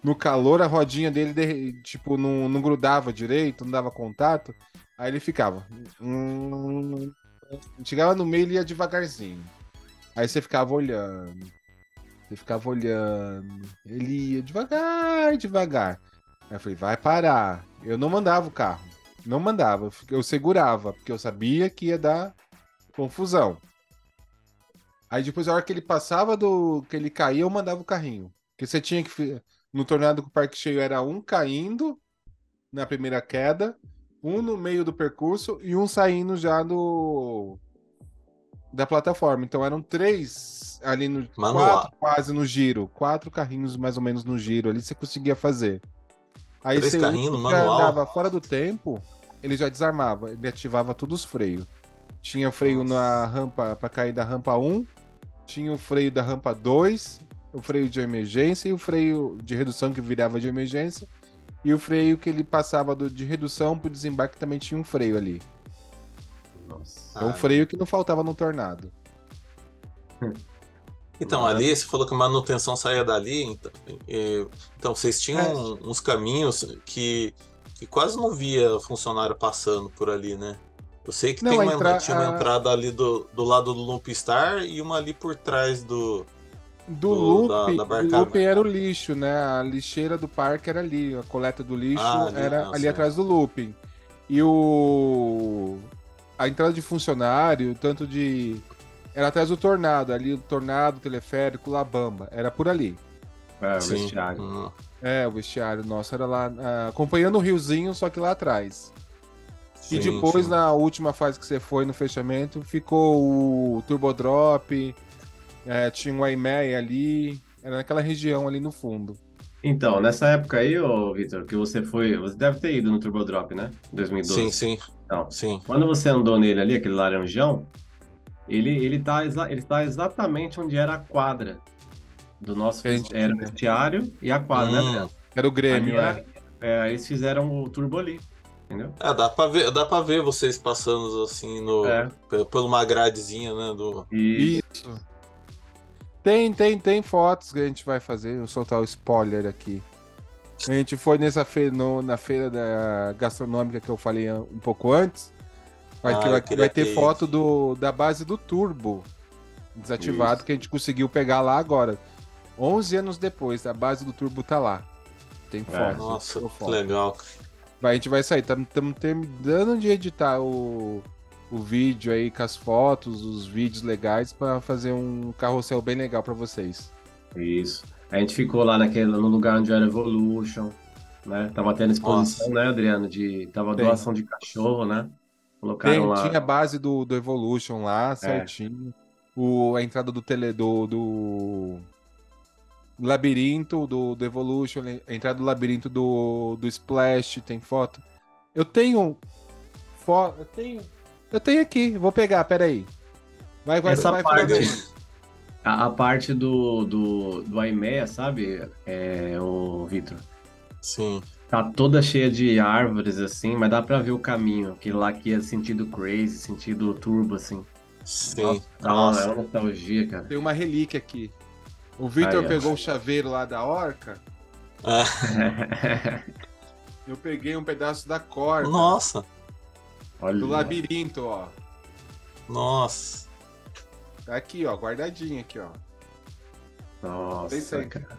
No calor, a rodinha dele, tipo, não, não grudava direito, não dava contato. Aí ele ficava. hum, Chegava no meio, ele ia devagarzinho. Aí você ficava olhando. Você ficava olhando. Ele ia devagar, devagar. Aí eu falei, vai parar. Eu não mandava o carro. Não mandava. Eu segurava, porque eu sabia que ia dar confusão. Aí depois, a hora que ele passava do. que ele caía, eu mandava o carrinho. Porque você tinha que. No tornado com o parque cheio era um caindo na primeira queda, um no meio do percurso e um saindo já do. da plataforma. Então eram três ali no. Quatro quase no giro. Quatro carrinhos mais ou menos no giro ali você conseguia fazer. Aí Três você andava fora do tempo, ele já desarmava, ele ativava todos os freios. Tinha freio na rampa para cair da rampa 1, tinha o freio da rampa 2, o freio de emergência e o freio de redução que virava de emergência. E o freio que ele passava do- de redução para o desembarque também tinha um freio ali. Nossa. É um freio que não faltava no tornado. Então, ali você falou que a manutenção saía dali. Então, e- então vocês tinham É. uns caminhos que, que quase não via funcionário passando por ali, né? Eu sei que Não, tem a uma, entra- tinha uma entrada ali do, do lado do Loop Star e uma ali por trás do. Do Do- da- looping, da o looping era o lixo, né? A lixeira do parque era ali, a coleta do lixo Ah, ali, era ah, ali sim. atrás do looping. E o a entrada de funcionário, tanto de era atrás do tornado, ali o tornado, teleférico, Labamba, era por ali. É, o Sim. vestiário. Hum. É, o vestiário nosso era lá, ah, acompanhando o riozinho, só que lá atrás. Sim, e depois, sim. na última fase que você foi no fechamento, ficou o Turbo Drop, é, tinha um IMEI ali, era naquela região ali no fundo. Então, nessa época aí, ô Vitor, que você foi, você deve ter ido no Turbo Drop, né? 2012. Sim, sim, Então, sim. quando você andou nele ali, aquele laranjão, ele, ele, tá, exa- ele tá exatamente onde era a quadra do nosso gente- era o vestiário e a quadra, né, Hum. Adriano? Era o Grêmio, Ali é. era- é, eles fizeram o turbo ali, entendeu? É, dá pra ver, dá pra ver vocês passando assim no, É. por uma gradezinha, né? Do... Isso. Tem, tem, tem fotos que a gente vai fazer, vou soltar o spoiler aqui. A gente foi nessa feira, no- na feira da gastronômica que eu falei um pouco antes. Vai, Ah, vai- ter ter foto do, da base do Turbo desativado Isso. que a gente conseguiu pegar lá agora. 11 anos depois, a base do Turbo tá lá. Tem foto. É, Nossa, foto. legal. Vai, a gente vai sair. Estamos terminando de editar o, o vídeo aí com as fotos, os vídeos legais para fazer um carrossel bem legal para vocês. isso. A gente ficou lá naquele, no lugar onde era Evolution, né? Tava tendo exposição, né, Adriano? De, tava Tem. doação de cachorro, né? Colocaram Tem, lá. tinha a base do, do Evolution lá, certinho. o, a entrada do tele do, do labirinto do, do Evolution, a entrada do labirinto do, do Splash, tem foto. Eu tenho foto, eu tenho, eu tenho aqui, vou pegar, peraí. Vai, vai, Essa vai, parte- vai. A, a parte do, do, do Aimea, sabe, é, o Vitor? Sim. Tá toda cheia de árvores, assim, mas dá pra ver o caminho. Aquele lá que é sentido crazy, sentido turbo, assim. Sim. É Nossa. uma nostalgia, cara. Tem uma relíquia aqui. O Victor Aí, pegou o chaveiro lá da orca, É. eu peguei um pedaço da corda Nossa. Olha. do labirinto, ó. Nossa. Tá aqui, ó, guardadinho aqui, ó. Nossa, cara.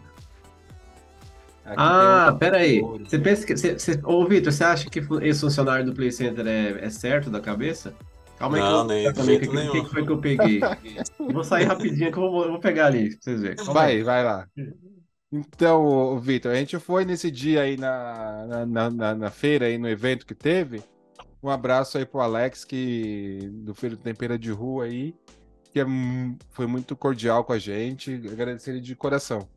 Aqui Ah, um- peraí. Você pensa que. Você, você... Ô, Vitor, você acha que esse funcionário do Play Center é, é certo da cabeça? Calma aí, Não, que eu- nem de também, jeito que, que, que foi que eu peguei? Eu vou sair rapidinho que eu vou, eu vou pegar ali, pra vocês verem. Calma Vai, aí. vai lá. Então, Vitor, a gente foi nesse dia aí na, na, na, na- feira, aí no evento que teve. Um abraço aí pro Alex, que do do Tempera de Rua aí, que é foi muito cordial com a gente. Agradecer ele de coração.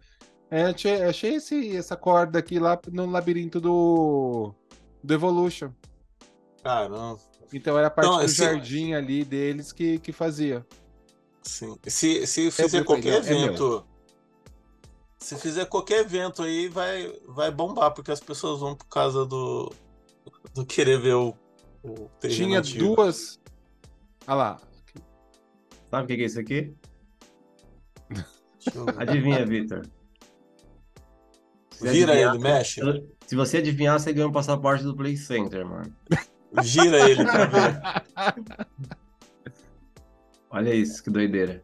É, achei, achei esse, essa corda aqui lá no labirinto do, do Evolution. Caramba. Então era a parte Então, do esse- jardim ali deles que, que fazia. Sim. Se, se fizer qualquer é evento. se fizer qualquer evento aí, vai, vai bombar, porque as pessoas vão por causa do. do querer ver o, o terreno Tinha antigo. duas. Olha lá. Sabe o que que é isso aqui? Adivinha, Vitor. Se Vira adivinhar- ele, mexe. Se você adivinhar, você ganha um passaporte do Play Center, mano. Gira ele pra ver. Olha isso, que doideira.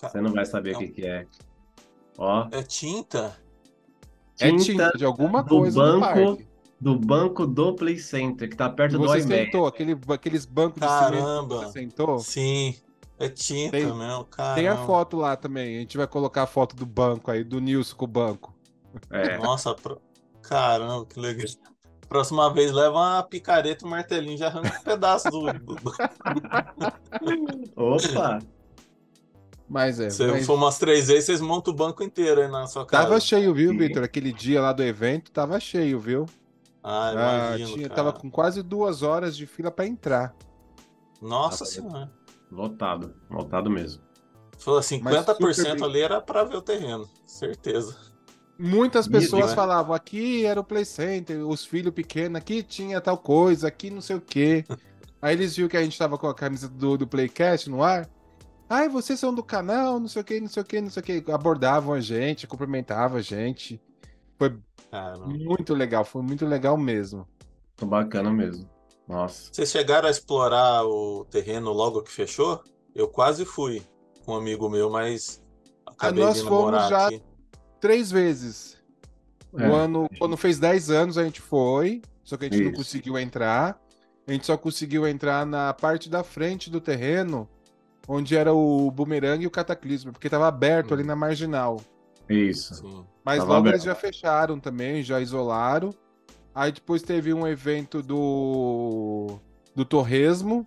Você não vai saber o que que é. Ó, É tinta? É Tinta tinta de alguma do coisa no banco do banco do Play Center, que tá perto do Você iMac. sentou, aquele, aqueles bancos de cimento Caramba. você sentou. Sim. É tinta Tem- mesmo, cara. Tem a foto lá também. A gente vai colocar a foto do banco aí, do Nilson com o banco. É. Nossa, pro- caramba, que legal. Próxima vez leva uma picareta, um martelinho, já arranca um pedaço do. Opa! Mas é. Você mas for umas três vezes, vocês montam o banco inteiro aí na sua casa. Tava cheio, viu. Vitor? Aquele dia lá do evento tava cheio, viu? Ah, Ah, imagino, tinha, cara. tava com quase duas horas de fila pra entrar. Nossa Tava- senhora. Lotado, lotado mesmo. Falou, Mas 50% super bem. ali era pra ver o terreno, certeza. Muitas pessoas falavam, aqui era o Play Center, os filhos pequenos, aqui tinha tal coisa, aqui não sei o quê. Aí eles viram que a gente tava com a camisa do, do Playcast no ar. Ai, vocês são do canal, não sei o que, não sei o que, não sei o que. Abordavam a gente, cumprimentavam a gente. Foi Caramba. muito legal, foi muito legal mesmo. Tô bacana mesmo. Nossa. Vocês chegaram a explorar o terreno logo que fechou? Eu quase fui com um amigo meu, mas acabei Ah, nós fomos já- aqui. Três vezes. É. No ano, quando fez 10 anos a gente foi, só que a gente não Isso. conseguiu entrar. A gente só conseguiu entrar na parte da frente do terreno, onde era o bumerangue e o cataclismo, porque estava aberto ali na marginal. Isso. Sim. Mas Tava logo aberto. eles já fecharam também, já isolaram. Aí depois teve um evento do do Torresmo,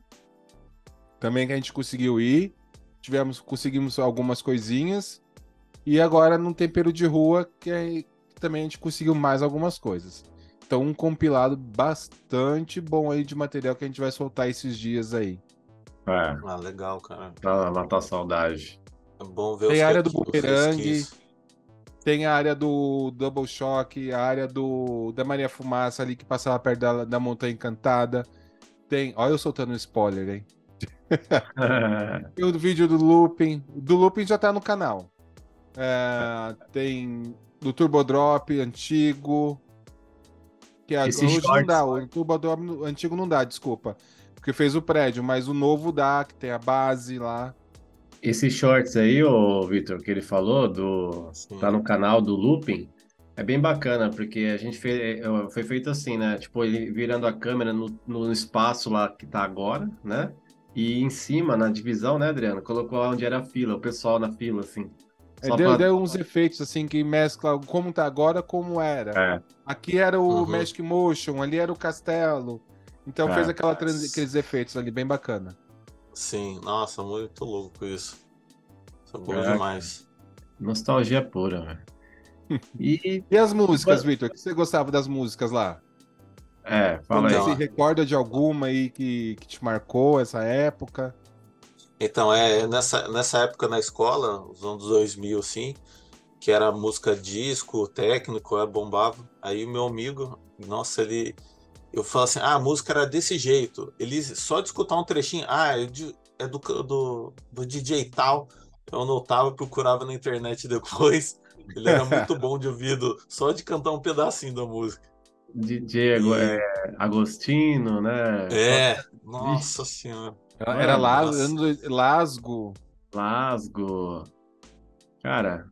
também que a gente conseguiu ir. Tivemos, conseguimos algumas coisinhas. E agora no Tempero de Rua, que, aí também a gente conseguiu mais algumas coisas. Então um compilado bastante bom aí de material que a gente vai soltar esses dias aí. É, Ah, legal, cara. pra matar a saudade. É bom ver Tem os a área do bumerangue. Tem a área do Double Shock, a área do da Maria Fumaça ali que passava perto da, da Montanha Encantada. Tem. Olha eu soltando um spoiler, hein? Tem o vídeo do Looping. Do Looping já tá no canal. É, tem do Turbo Drop antigo. Que a, Esse hoje não dá. O Turbo Drop antigo não dá, desculpa. Porque fez o prédio, mas o novo dá, que tem a base lá. Esses shorts aí, ô Vitor, que ele falou, do Sim. tá no canal do Looping, é bem bacana, porque a gente fez, é, foi feito assim, né? Tipo, ele virando a câmera no, no espaço lá que tá agora, né? E em cima, na divisão, né, Adriano? Colocou lá onde era a fila, o pessoal na fila, assim. É, Só deu, pra- deu uns efeitos assim que mescla como tá agora, como era. É, Aqui era o Uhum. Magic Motion, ali era o castelo. Então É. fez aquela trans- aqueles efeitos ali bem bacana. Sim, nossa, muito louco isso. Isso é bom demais. Nostalgia pura, velho. E, E as músicas, Vitor? O que você gostava das músicas lá? é, fala aí. Você se recorda de alguma aí que, que te marcou essa época? Então, é nessa, nessa época na escola, os anos 2000, assim, que era música disco, técnico, é, bombava. Aí o meu amigo, nossa, ele. Eu falo assim, ah, a música era desse jeito. Ele só de escutar um trechinho, ah, é, de- é do, do, do DJ tal. Eu anotava, procurava na internet depois. Ele era muito bom de ouvido, só de cantar um pedacinho da música. DJ E- é, Agostino, né? É, nossa senhora. Era, era Las- Lasgo. Lasgo. Cara.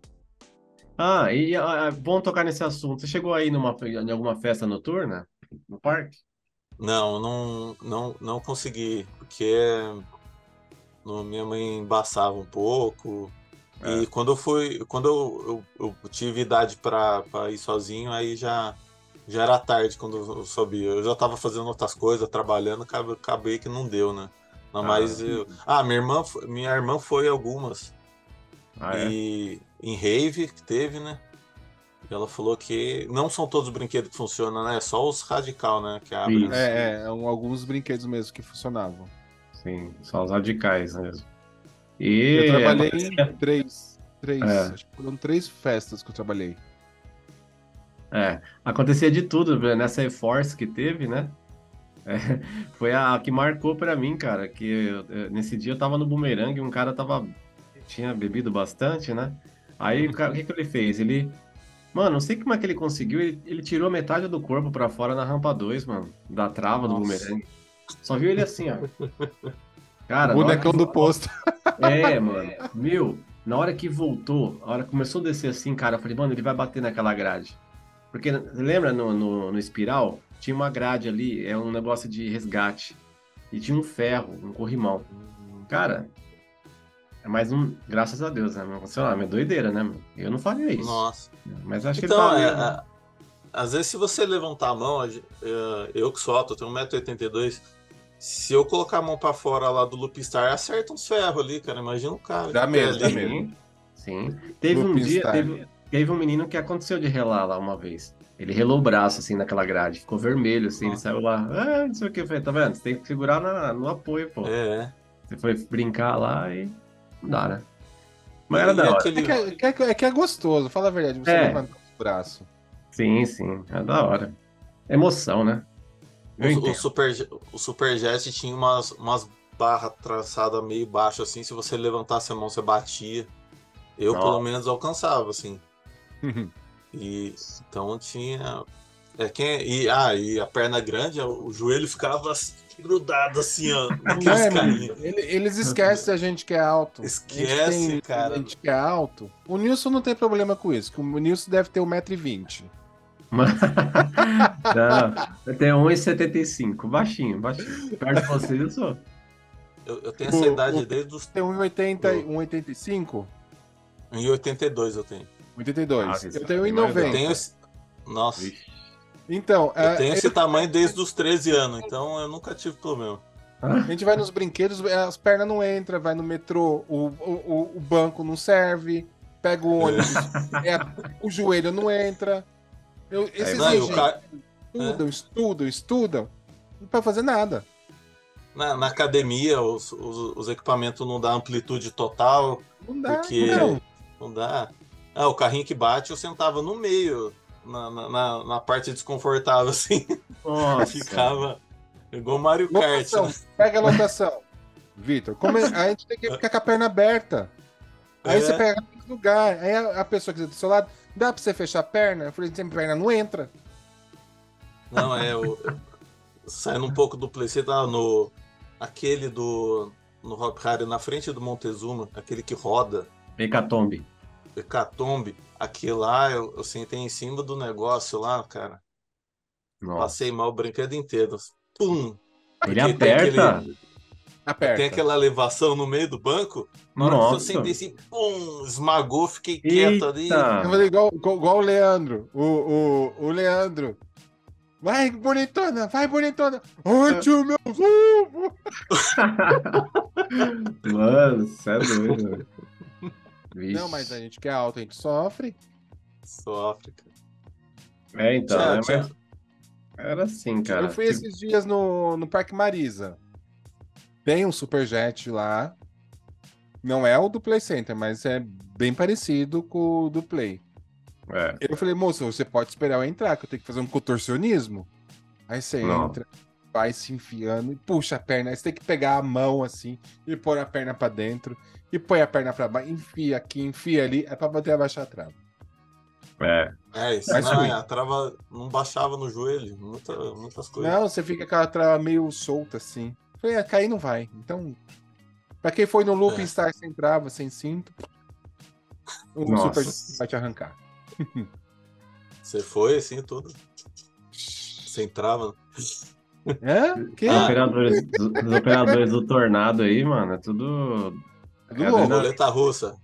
Ah, e ah, bom tocar nesse assunto. Você chegou aí numa, em alguma festa noturna? No parque? Não, não, não, não consegui, porque no- minha mãe embaçava um pouco. E quando eu fui, quando eu, eu, eu tive idade para ir sozinho, aí já, já era tarde quando eu subi. Eu já estava fazendo outras coisas, trabalhando, acabei, acabei que não deu, né? Não, Ah, mas eu, ah, minha irmã, foi- minha irmã foi algumas Ah, é? e em rave que teve, né? E ela falou que não são todos os brinquedos que funcionam, né? É só os radical, né? Que abrem. Isso. É, é, eram alguns brinquedos mesmo que funcionavam. Sim, só os radicais mesmo. E Eu trabalhei em três. Três. É. Acho que foram três festas que eu trabalhei. É, acontecia de tudo né? nessa E-Force que teve, né? É, foi a que marcou pra mim, cara, que eu- nesse dia eu tava no bumerangue e um cara tava tinha bebido bastante, né? Aí o, cara- o que que ele fez? Ele Mano, não sei como é que ele conseguiu, ele, ele tirou metade do corpo pra fora na rampa 2, mano, da trava do Nossa. bumerangue. Só viu ele assim, ó. Cara, o bonecão do posto. é, mano. Meu, na hora que voltou, a hora que começou a descer assim, cara, eu falei, mano, ele vai bater naquela grade. Porque lembra no, no, no espiral? Tinha uma grade ali, é um negócio de resgate. E tinha um ferro, um corrimão. Cara, é mais um. Graças a Deus, né? Aconteceu nada, é doideira, né? mano? Eu não faria isso. Nossa. Mas acho que Então, ele é, tá. é, às vezes se você levantar a mão, é, eu que sou alto, eu tenho 1,82m, se eu colocar a mão pra fora lá do Loop Star, acerta uns ferros ali, cara. Imagina o cara. Dá pé dá medo. Sim. Teve um Looping dia, teve, teve um menino que aconteceu de relar lá uma vez. Ele relou o braço assim naquela grade, ficou vermelho assim, ele Nossa. saiu lá, ah, não sei o que, eu falei, tá vendo? Você tem que segurar na- no apoio, pô. É. Você foi brincar lá e não dá, né? Mas era E da hora. aquele- É que é, é que é que é gostoso, fala a verdade, você É. levantar o braço. Sim, sim, é da hora. Emoção, né? O, o. Super, o Superjet tinha umas, umas barras traçadas meio baixo assim, se você levantasse a mão, você batia. Eu, Nossa. pelo menos, alcançava, assim. E então tinha. É, quem, e, ah, e a perna grande, o joelho ficava grudado assim, ó. É, Eles esquecem a gente que é alto. Esquece, tem- cara. A gente que é alto. O Nilson não tem problema com isso, que o Nilson deve ter 1,20m. Mas- Não, eu tenho 1,75, baixinho, baixinho. Perto de vocês eu sou. Eu, eu tenho essa O- idade o- desde os. Tem 1,80, 1,85? Em 82 eu tenho. 82. Ah, eu tenho tem mais, Eu 1,90. tenho esse. Nossa, Vixe. Então, eu é, tenho ele- esse tamanho desde os 13 anos, então eu nunca tive problema. a gente vai nos brinquedos, as pernas não entram, vai no metrô, o, o, o- banco não serve, pega o ônibus, é, o joelho não entra. Eu, esses Não, e o gente ca- estudam, estudam, estudam, não pode fazer nada. na, na academia, os, os, os equipamentos não dão amplitude total, Não dá, porque não. não dá. Ah, o carrinho que bate, eu sentava no meio, na, na, na- na parte desconfortável, assim. Nossa. Ficava igual Mario Kart. Lotação, né? pega a lotação. Vitor, é- a gente tem que ficar com a perna aberta. Aí É. você pega no lugar. Aí a, pessoa que está do seu lado, dá pra você fechar a perna? Eu falei, sempre perna não entra. Não, é. O, saindo um pouco do Play, você tá no. Aquele do. No Hop Harry, na frente do Montezuma, aquele que roda, Hecatombe. Hecatombe, aquele lá, eu, eu sentei em cima do negócio lá, cara. Nossa. Passei mal o brinquedo inteiro. Pum! Ele Porque tem aperta. aquele- Aperta. Tem aquela elevação no meio do banco. Na hora que eu Nossa. sentei assim, pum, esmagou, fiquei quieto ali. Eu falei igual, igual, o Leandro. O, o, o Leandro. Vai, bonitona, vai, bonitona. Onde o meu ovo? Mano, você é doido. velho. Vixe. Não, mas a gente que é alto, a gente sofre. Sofre, cara. É, então, Tinha- é, tinha- mas era assim, cara. eu fui Tipo, esses dias no, no Parque Marisa. Tem um Superjet lá. Não é o do Play Center, mas é bem parecido com o do Play. é. Eu falei, moço, você pode esperar eu entrar, que eu tenho que fazer um contorcionismo. Aí você Não. entra, vai se enfiando e puxa a perna. Aí você tem que pegar a mão assim e pôr a perna pra dentro e põe a perna pra baixo, enfia aqui, enfia ali, é pra bater abaixar a trava. É. É, isso Mas não, fui. a trava não baixava no joelho, muita, muitas coisas. Não, você fica com a trava meio solta assim. Falei, ah, cair não vai. Então, pra quem foi no looping É. Star sem trava, sem cinto, o Nossa. Super vai te arrancar. Você foi assim, tudo. Sem trava. Hã? Que? Os operadores, do- os operadores do Tornado aí, mano, é tudo. Do é louco. Roleta russa.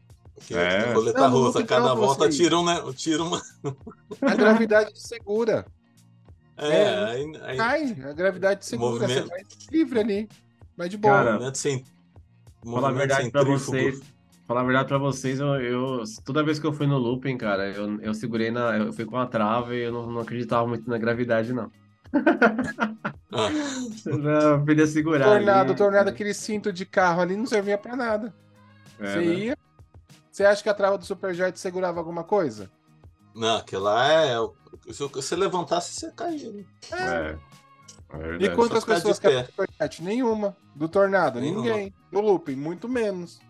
Que- É. Não, não russa, cada volta tira um, né? Tira uma. A gravidade segura. É, É. aí, aí Cai, a gravidade segura. Movimento. Você vai livre ali. Vai de boa. Cara, movimento sem. Falar a verdade pra centrífugo. vocês. Falar a verdade pra vocês, eu, eu- toda vez que eu fui no looping, cara, eu, eu segurei na. Eu fui com a trava e eu não, não acreditava muito na gravidade, não. Ah, já podia segurar. tornado, ali. tornado, aquele cinto de carro ali não servia pra nada. É, você né? ia. Você acha que a trava do Superjet segurava alguma coisa? não, aquilo lá é. Se você levantasse, você caía. né? É. É E verdade. quantas pessoas pé. quebram o Superjet? Nenhuma. Do tornado, Nenhuma. ninguém. Do looping, muito menos.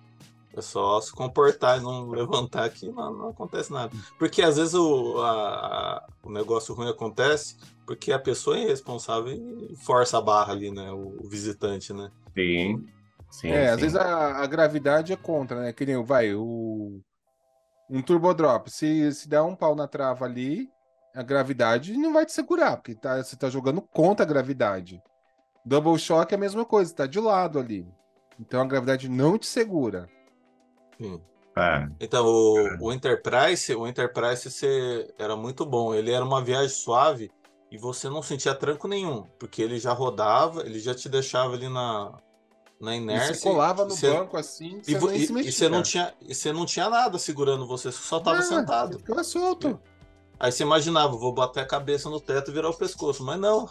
É só se comportar e não levantar aqui, não, não acontece nada. Porque às vezes o, a- a- o negócio ruim acontece porque a pessoa é irresponsável e força a barra ali, né? O, visitante, né? Sim. Sim, é, às sim. vezes a, a gravidade é contra, né? Que nem o- vai, o. Um turbo drop. Se, se der um pau na trava ali, a gravidade não vai te segurar, porque tá, você tá jogando contra a gravidade. Double shock é a mesma coisa, tá de lado ali. Então a gravidade não te segura. Sim. É. Então, o, o Enterprise, o Enterprise você, era muito bom. Ele era uma viagem suave e você não sentia tranco nenhum, porque ele já rodava, ele já te deixava ali na, na E inércia. você colava no e você- banco assim, E, você e- se e mexia. você não tinha, e você não tinha nada segurando você, você só tava Ah, sentado. Você ficava solto. Aí você imaginava, vou bater a cabeça no teto e virar o pescoço, mas não.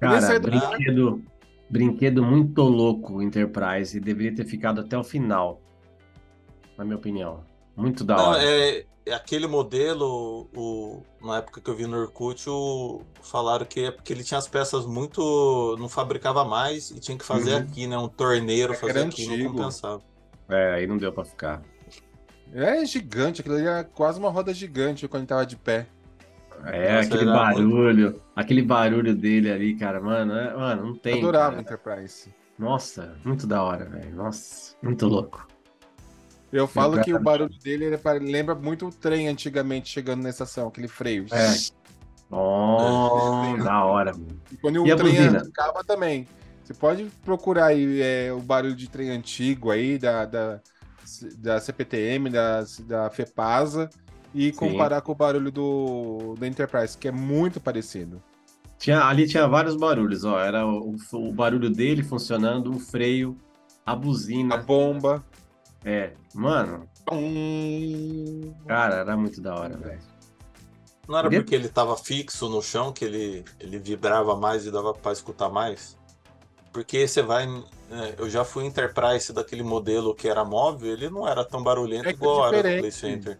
Cara, do brinquedo, brinquedo muito louco o Enterprise e deveria ter ficado até o final, na minha opinião. Muito da Não, hora. é, é aquele modelo, o, na época que eu vi no Orkut, o, falaram que é porque ele tinha as peças muito. não fabricava mais e tinha que fazer Uhum. aqui, né? Um torneiro É fazer aqui, antigo. não compensava. É, aí não deu pra ficar. É gigante, aquilo ali era quase uma roda gigante quando ele tava de pé. É, Nossa, aquele barulho, aquele barulho dele ali, cara, mano, é- mano, não Eu tem. adorava o cara. Enterprise. Nossa, muito da hora, velho. Nossa, muito louco. Eu falo que o barulho dele lembra muito o trem antigamente chegando na estação, aquele freio. É. Oh, da hora, mano. E quando o E a trem buzina? arrancava também. Você pode procurar aí é, o barulho de trem antigo aí, da, da, da CPTM, da, da FEPASA, e Sim. comparar com o barulho do, do Enterprise, que é muito parecido. Tinha, ali tinha vários barulhos, ó. Era o, o barulho dele funcionando, o freio, a A buzina. bomba. É, mano, Hum, cara, era muito da hora, velho. Não era porque ele tava fixo no chão que ele, ele vibrava mais e dava pra escutar mais? Porque você vai. é, eu já fui Enterprise daquele modelo que era móvel, ele não era tão barulhento É que é igual era do diferente. Play Center.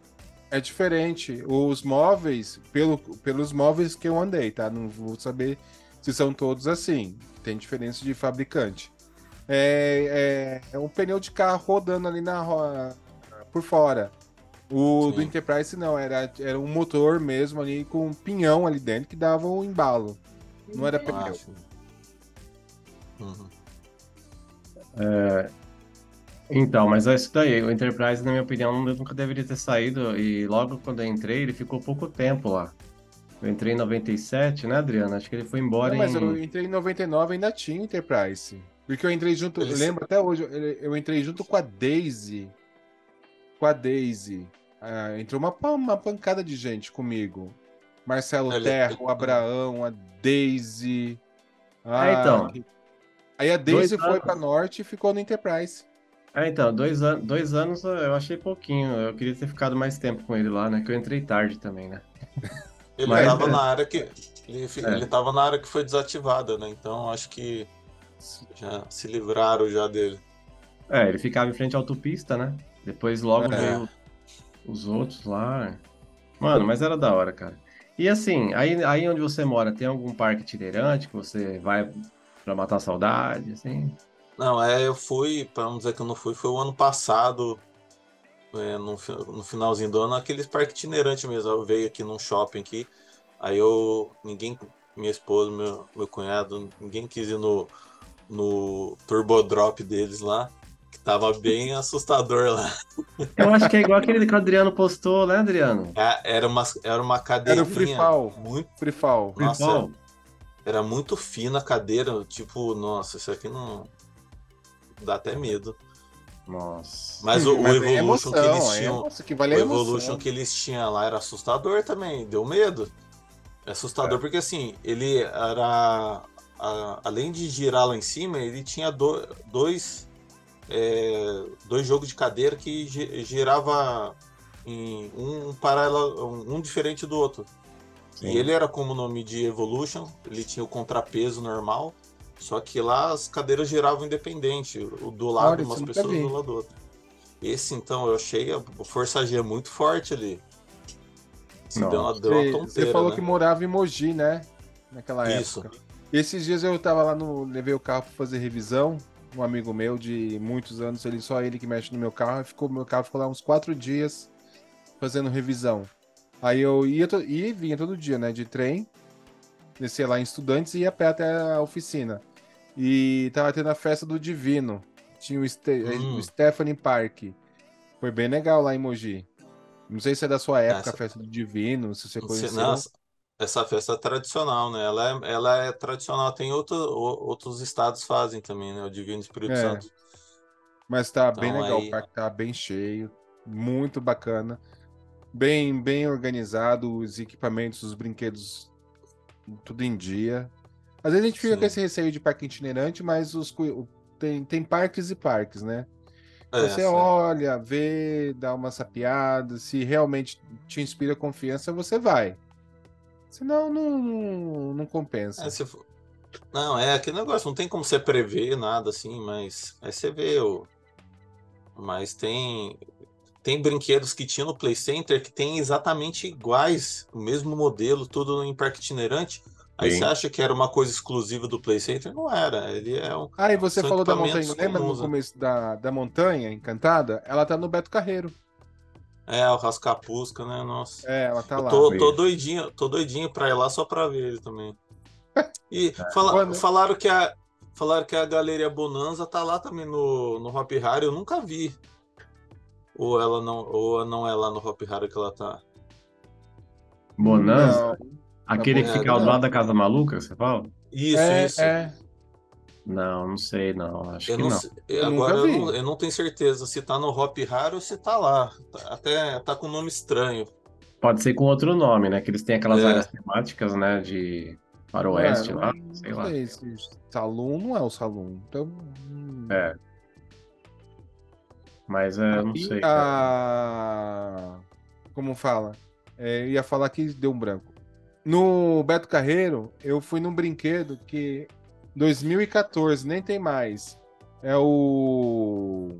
É diferente. Os móveis, pelo, pelos móveis que eu andei, tá? Não vou saber se são todos assim. Tem diferença de fabricante. É, é, é um pneu de carro rodando ali na ro- por fora. O do Sim. Enterprise não, era, era um motor mesmo ali com um pinhão ali dentro que dava o embalo. Não era Ah, pneu. Uhum. Então, mas é isso daí. O Enterprise, na minha opinião, nunca deveria ter saído. E logo quando eu entrei, ele ficou pouco tempo lá. Eu entrei em 97, né, Adriano? Acho que ele foi embora Não, mas em. eu entrei em 99 ainda tinha Enterprise. Porque eu entrei junto, eu Eles- lembro até hoje, eu, entrei junto com a Daisy. Com a Daisy. Ah, entrou uma, uma pancada de gente comigo. Marcelo Ele- Terra, o Abraão, a Daisy. É, então. que- Aí a Daisy Dois foi anos. pra Norte e ficou no Enterprise. É, então, dois, an dois anos eu achei pouquinho. Eu queria ter ficado mais tempo com ele lá, né? Que eu entrei tarde também, né? Ele Mas, tava é. na área que. Ele, É. ele tava na área que foi desativada, né? Então acho que já se livraram já dele. É, ele ficava em frente à autopista, né? Depois logo É. veio os outros lá. Mano, mas era da hora, cara. E assim, aí, aí onde você mora, tem algum parque itinerante que você vai pra matar a saudade, assim? Não, é, eu fui, para não dizer que eu não fui, foi o ano passado, é, no, no finalzinho do ano, aqueles parques itinerantes mesmo. Eu veio aqui num shopping aqui, aí eu, ninguém, minha esposa, meu, meu cunhado, ninguém quis ir no, no Turbo Drop deles lá, que tava bem assustador lá. Eu acho que é igual aquele que o Adriano postou, né, Adriano? É, Era uma, era uma Era cadeirinha o Free Fall. muito Free Fall. Nossa, Pessoal, Era muito fina a cadeira, tipo, nossa, isso aqui não. Dá até medo. Nossa. Mas o, o Mas é Evolution que emoção, eles é tinham. emoção, que O vale a Evolution emoção. que eles tinham lá era assustador também, deu medo. É assustador porque assim, ele era. A- além de girar lá em cima, ele tinha do- dois. é, dois jogos de cadeira que gi- girava em um paralelo, um, um diferente do outro. Sim. E ele era como o nome de Evolution, ele tinha o contrapeso normal, só que lá as cadeiras giravam independente, o do lado de umas isso pessoas vi. do lado do outro. Esse então eu achei a força G muito forte ali. Não. deu uma, deu uma Você, tonteira, você falou né? que morava em Mogi, né? Naquela Isso. época. Esses dias eu tava lá no. Levei o carro pra fazer revisão. Um amigo meu de muitos anos, ele só ele que mexe no meu carro. Ficou, meu carro ficou lá uns quatro dias fazendo revisão. Aí eu ia, ia e vinha todo dia, né? De trem. Descia lá em estudantes e ia a pé até a oficina. E tava tendo a festa do Divino. Tinha o, Ste Hum. o Stephanie Park. Foi bem legal lá em Mogi. Não sei se é da sua época, Essa- a festa do Divino, se você conheceu. não, essa- festa tradicional, né? Ela é, ela é tradicional, tem outro, outros estados fazem também, né? O Divino Espírito É. Santo. Mas tá bem Então, legal, aí- o parque tá bem cheio, muito bacana, bem bem organizado, os equipamentos, os brinquedos, tudo em dia. Às vezes a gente fica Sim. com esse receio de parque itinerante, mas os, tem, tem parques e parques, né? É, Você olha, vê, dá uma sapiada, se realmente te inspira confiança, você vai. Senão não, não, não compensa. É, se for- Não, é aquele negócio, não tem como você prever nada assim, mas aí você vê o. Mas tem. Tem brinquedos que tinha no Play Center que tem exatamente iguais, o mesmo modelo, tudo em parque itinerante. Aí Sim. você acha que era uma coisa exclusiva do Play Center? Não era. Ele é um. Ah, e você falou da montanha, lembra no né? começo da, da montanha encantada? Ela tá no Beto Carreiro. É, o Rascapusca, né? Nossa. É, ela tá Eu lá. tô, tô doidinho, tô doidinho pra ir lá só pra ver ele também. E É. fala- né? falaram que a falaram que a Galeria Bonanza tá lá também no, no Hop Hari, eu nunca vi. Ou ela não, ou não é lá no Hop Hari que ela tá. Bonanza? Não, Aquele que fica ao lado da Casa Maluca, você fala? Isso, é, isso. é. Não, não sei, não. Acho Eu que não, não. sei- Eu agora eu não, eu não tenho certeza se tá no Hop Hari ou se tá lá. Tá- Até tá com nome estranho. Pode ser com outro nome, né? Que eles têm aquelas É. áreas temáticas, né? De faroeste É, lá, não sei lá. sei não é o Saloon. Então. hum. É. Mas é, não sei. a... Como fala? É, eu ia falar que deu um branco. No Beto Carreiro, eu fui num brinquedo que 2014, nem tem mais. É o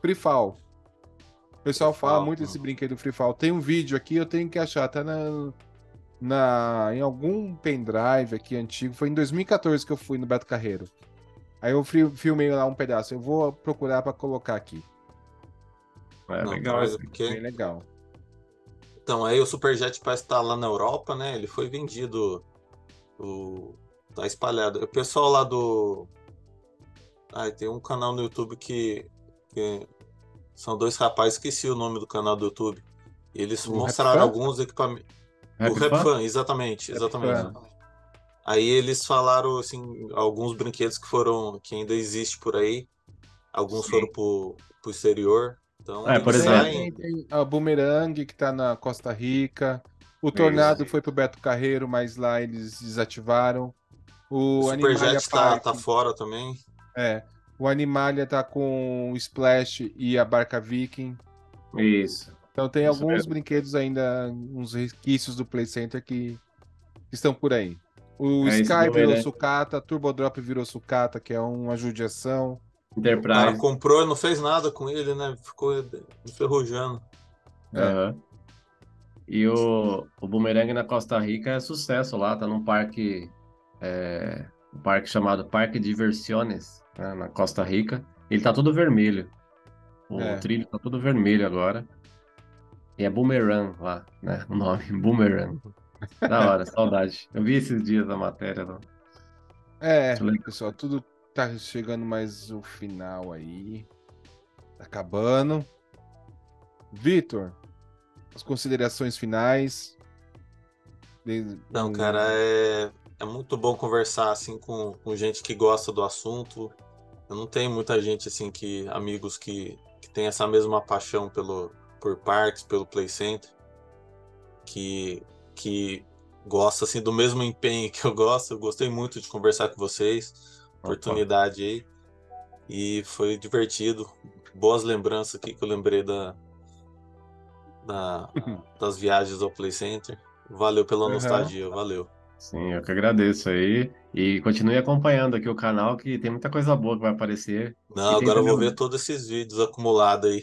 Free Fall. O pessoal Free fala Fall, muito desse brinquedo Free Fall. Tem um vídeo aqui, eu tenho que achar, tá na, na em algum pendrive aqui antigo. Foi em 2014 que eu fui no Beto Carreiro. Aí eu fi- filmei lá um pedaço. Eu vou procurar pra colocar aqui. É Não, legal. mas esse- é porque- Bem legal. Então, aí o Superjet parece estar lá na Europa, né? Ele foi vendido. O... Tá espalhado. O pessoal lá do. Ah, tem um canal no YouTube que. que São dois rapazes, esqueci o nome do canal do YouTube. E eles O mostraram Rap alguns equipamentos. O Rap Fan? Exatamente, exatamente. Aí eles falaram assim, alguns brinquedos que foram. que ainda existe por aí. Alguns Sim. foram pro, pro exterior. Então, É, por exemplo- saem- Tem, a Boomerang, que tá na Costa Rica. O Tornado foi pro Beto Carreiro, mas lá eles desativaram. O O Animalia Superjet tá, Park, tá fora também. é. O Animalia tá com o Splash e a Barca Viking. Isso. Então tem Isso alguns mesmo. brinquedos ainda, uns resquícios do Play Center que, estão por aí. O É, Sky virou Boomerang. sucata, Turbo Drop virou sucata, que é uma judiação. O cara Enterprise. comprou e não fez nada com ele, né? Ficou enferrujando. Aham. E o, o Boomerang na Costa Rica é sucesso lá, tá num parque, é, um parque chamado Parque Diversiones, né, na Costa Rica. Ele tá todo vermelho. O É. trilho tá todo vermelho agora. E é Boomerang lá, né? O nome, Boomerang. Da hora, saudade. Eu vi esses dias a matéria. Não. É, pessoal, tudo tá chegando mais o final aí. Tá acabando. Vitor, as considerações finais. Não, cara, é, é muito bom conversar assim com, com gente que gosta do assunto. Eu não tenho muita gente assim que amigos que, que tem essa mesma paixão pelo por parques, pelo Play Center, que que gosta assim do mesmo empenho que eu gosto. Eu gostei muito de conversar com vocês. Oportunidade aí. E foi divertido. Boas lembranças aqui que eu lembrei da, da das viagens ao Play Center. Valeu pela Uhum. nostalgia, valeu. Sim, eu que agradeço aí. E continue acompanhando aqui o canal, que tem muita coisa boa que vai aparecer. Não, agora eu vou também- ver todos esses vídeos acumulados aí.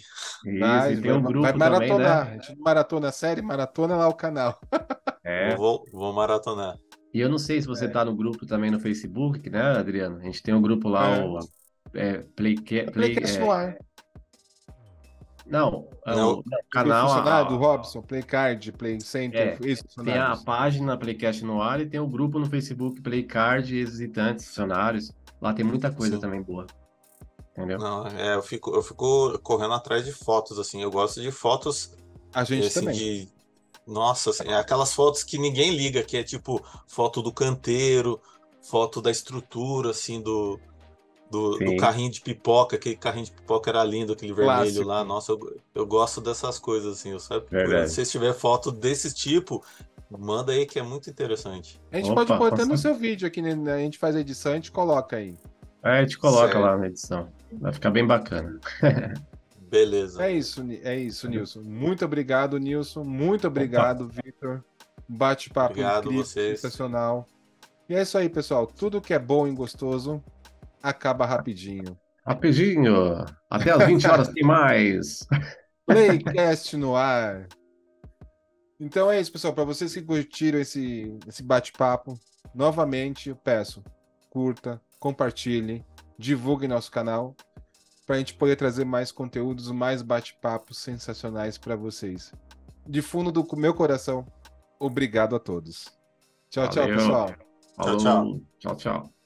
Isso, Vai, e tem um vai- grupo vai também, maratonar. né? A gente maratona a série, maratona lá o canal. É. Vou, vou maratonar. E eu não sei se você É. tá no grupo também no Facebook, né, Adriano? A gente tem um grupo lá, É. o é, Playca- É Play, Playcast é, no ar. Não, é Não. o canal, funcionário, a- do Robson, Playcard, Play Center, É, tem a página Playcast no ar e tem o grupo no Facebook Playcard Visitantes, Funcionários. Lá tem muita coisa Sim. também boa. Entendeu? Não, é, eu fico, eu fico correndo atrás de fotos, assim. Eu gosto de fotos A gente assim, também. de. Nossa, assim, é aquelas fotos que ninguém liga, que é tipo foto do canteiro, foto da estrutura, assim, do, do, do carrinho de pipoca, aquele carrinho de pipoca era lindo, aquele vermelho Clássico. lá. Nossa, eu, eu gosto dessas coisas, assim, eu sabe? Se vocês tiver foto desse tipo, manda aí que é muito interessante. A gente Opa, pode pôr até com no seu vídeo aqui, né? A gente faz a edição, a gente coloca aí. É, a gente coloca Certo. lá na edição. Vai ficar bem bacana. Beleza. É isso, é isso, Nilson. Muito obrigado, Nilson. Muito obrigado, Vitor. Bate-papo Obrigado incrível, vocês. sensacional. E é isso aí, pessoal. Tudo que é bom e gostoso acaba rapidinho. Rapidinho. Até às 20 horas tem mais. Playcast no ar. Então é isso, pessoal. Para vocês que curtiram esse, esse bate-papo, novamente eu peço, curta, compartilhe, divulgue nosso canal para a gente poder trazer mais conteúdos, mais bate-papos sensacionais para vocês. De fundo do meu coração, obrigado a todos. Tchau, tchau, Valeu. pessoal. Falou. tchau. Tchau, tchau.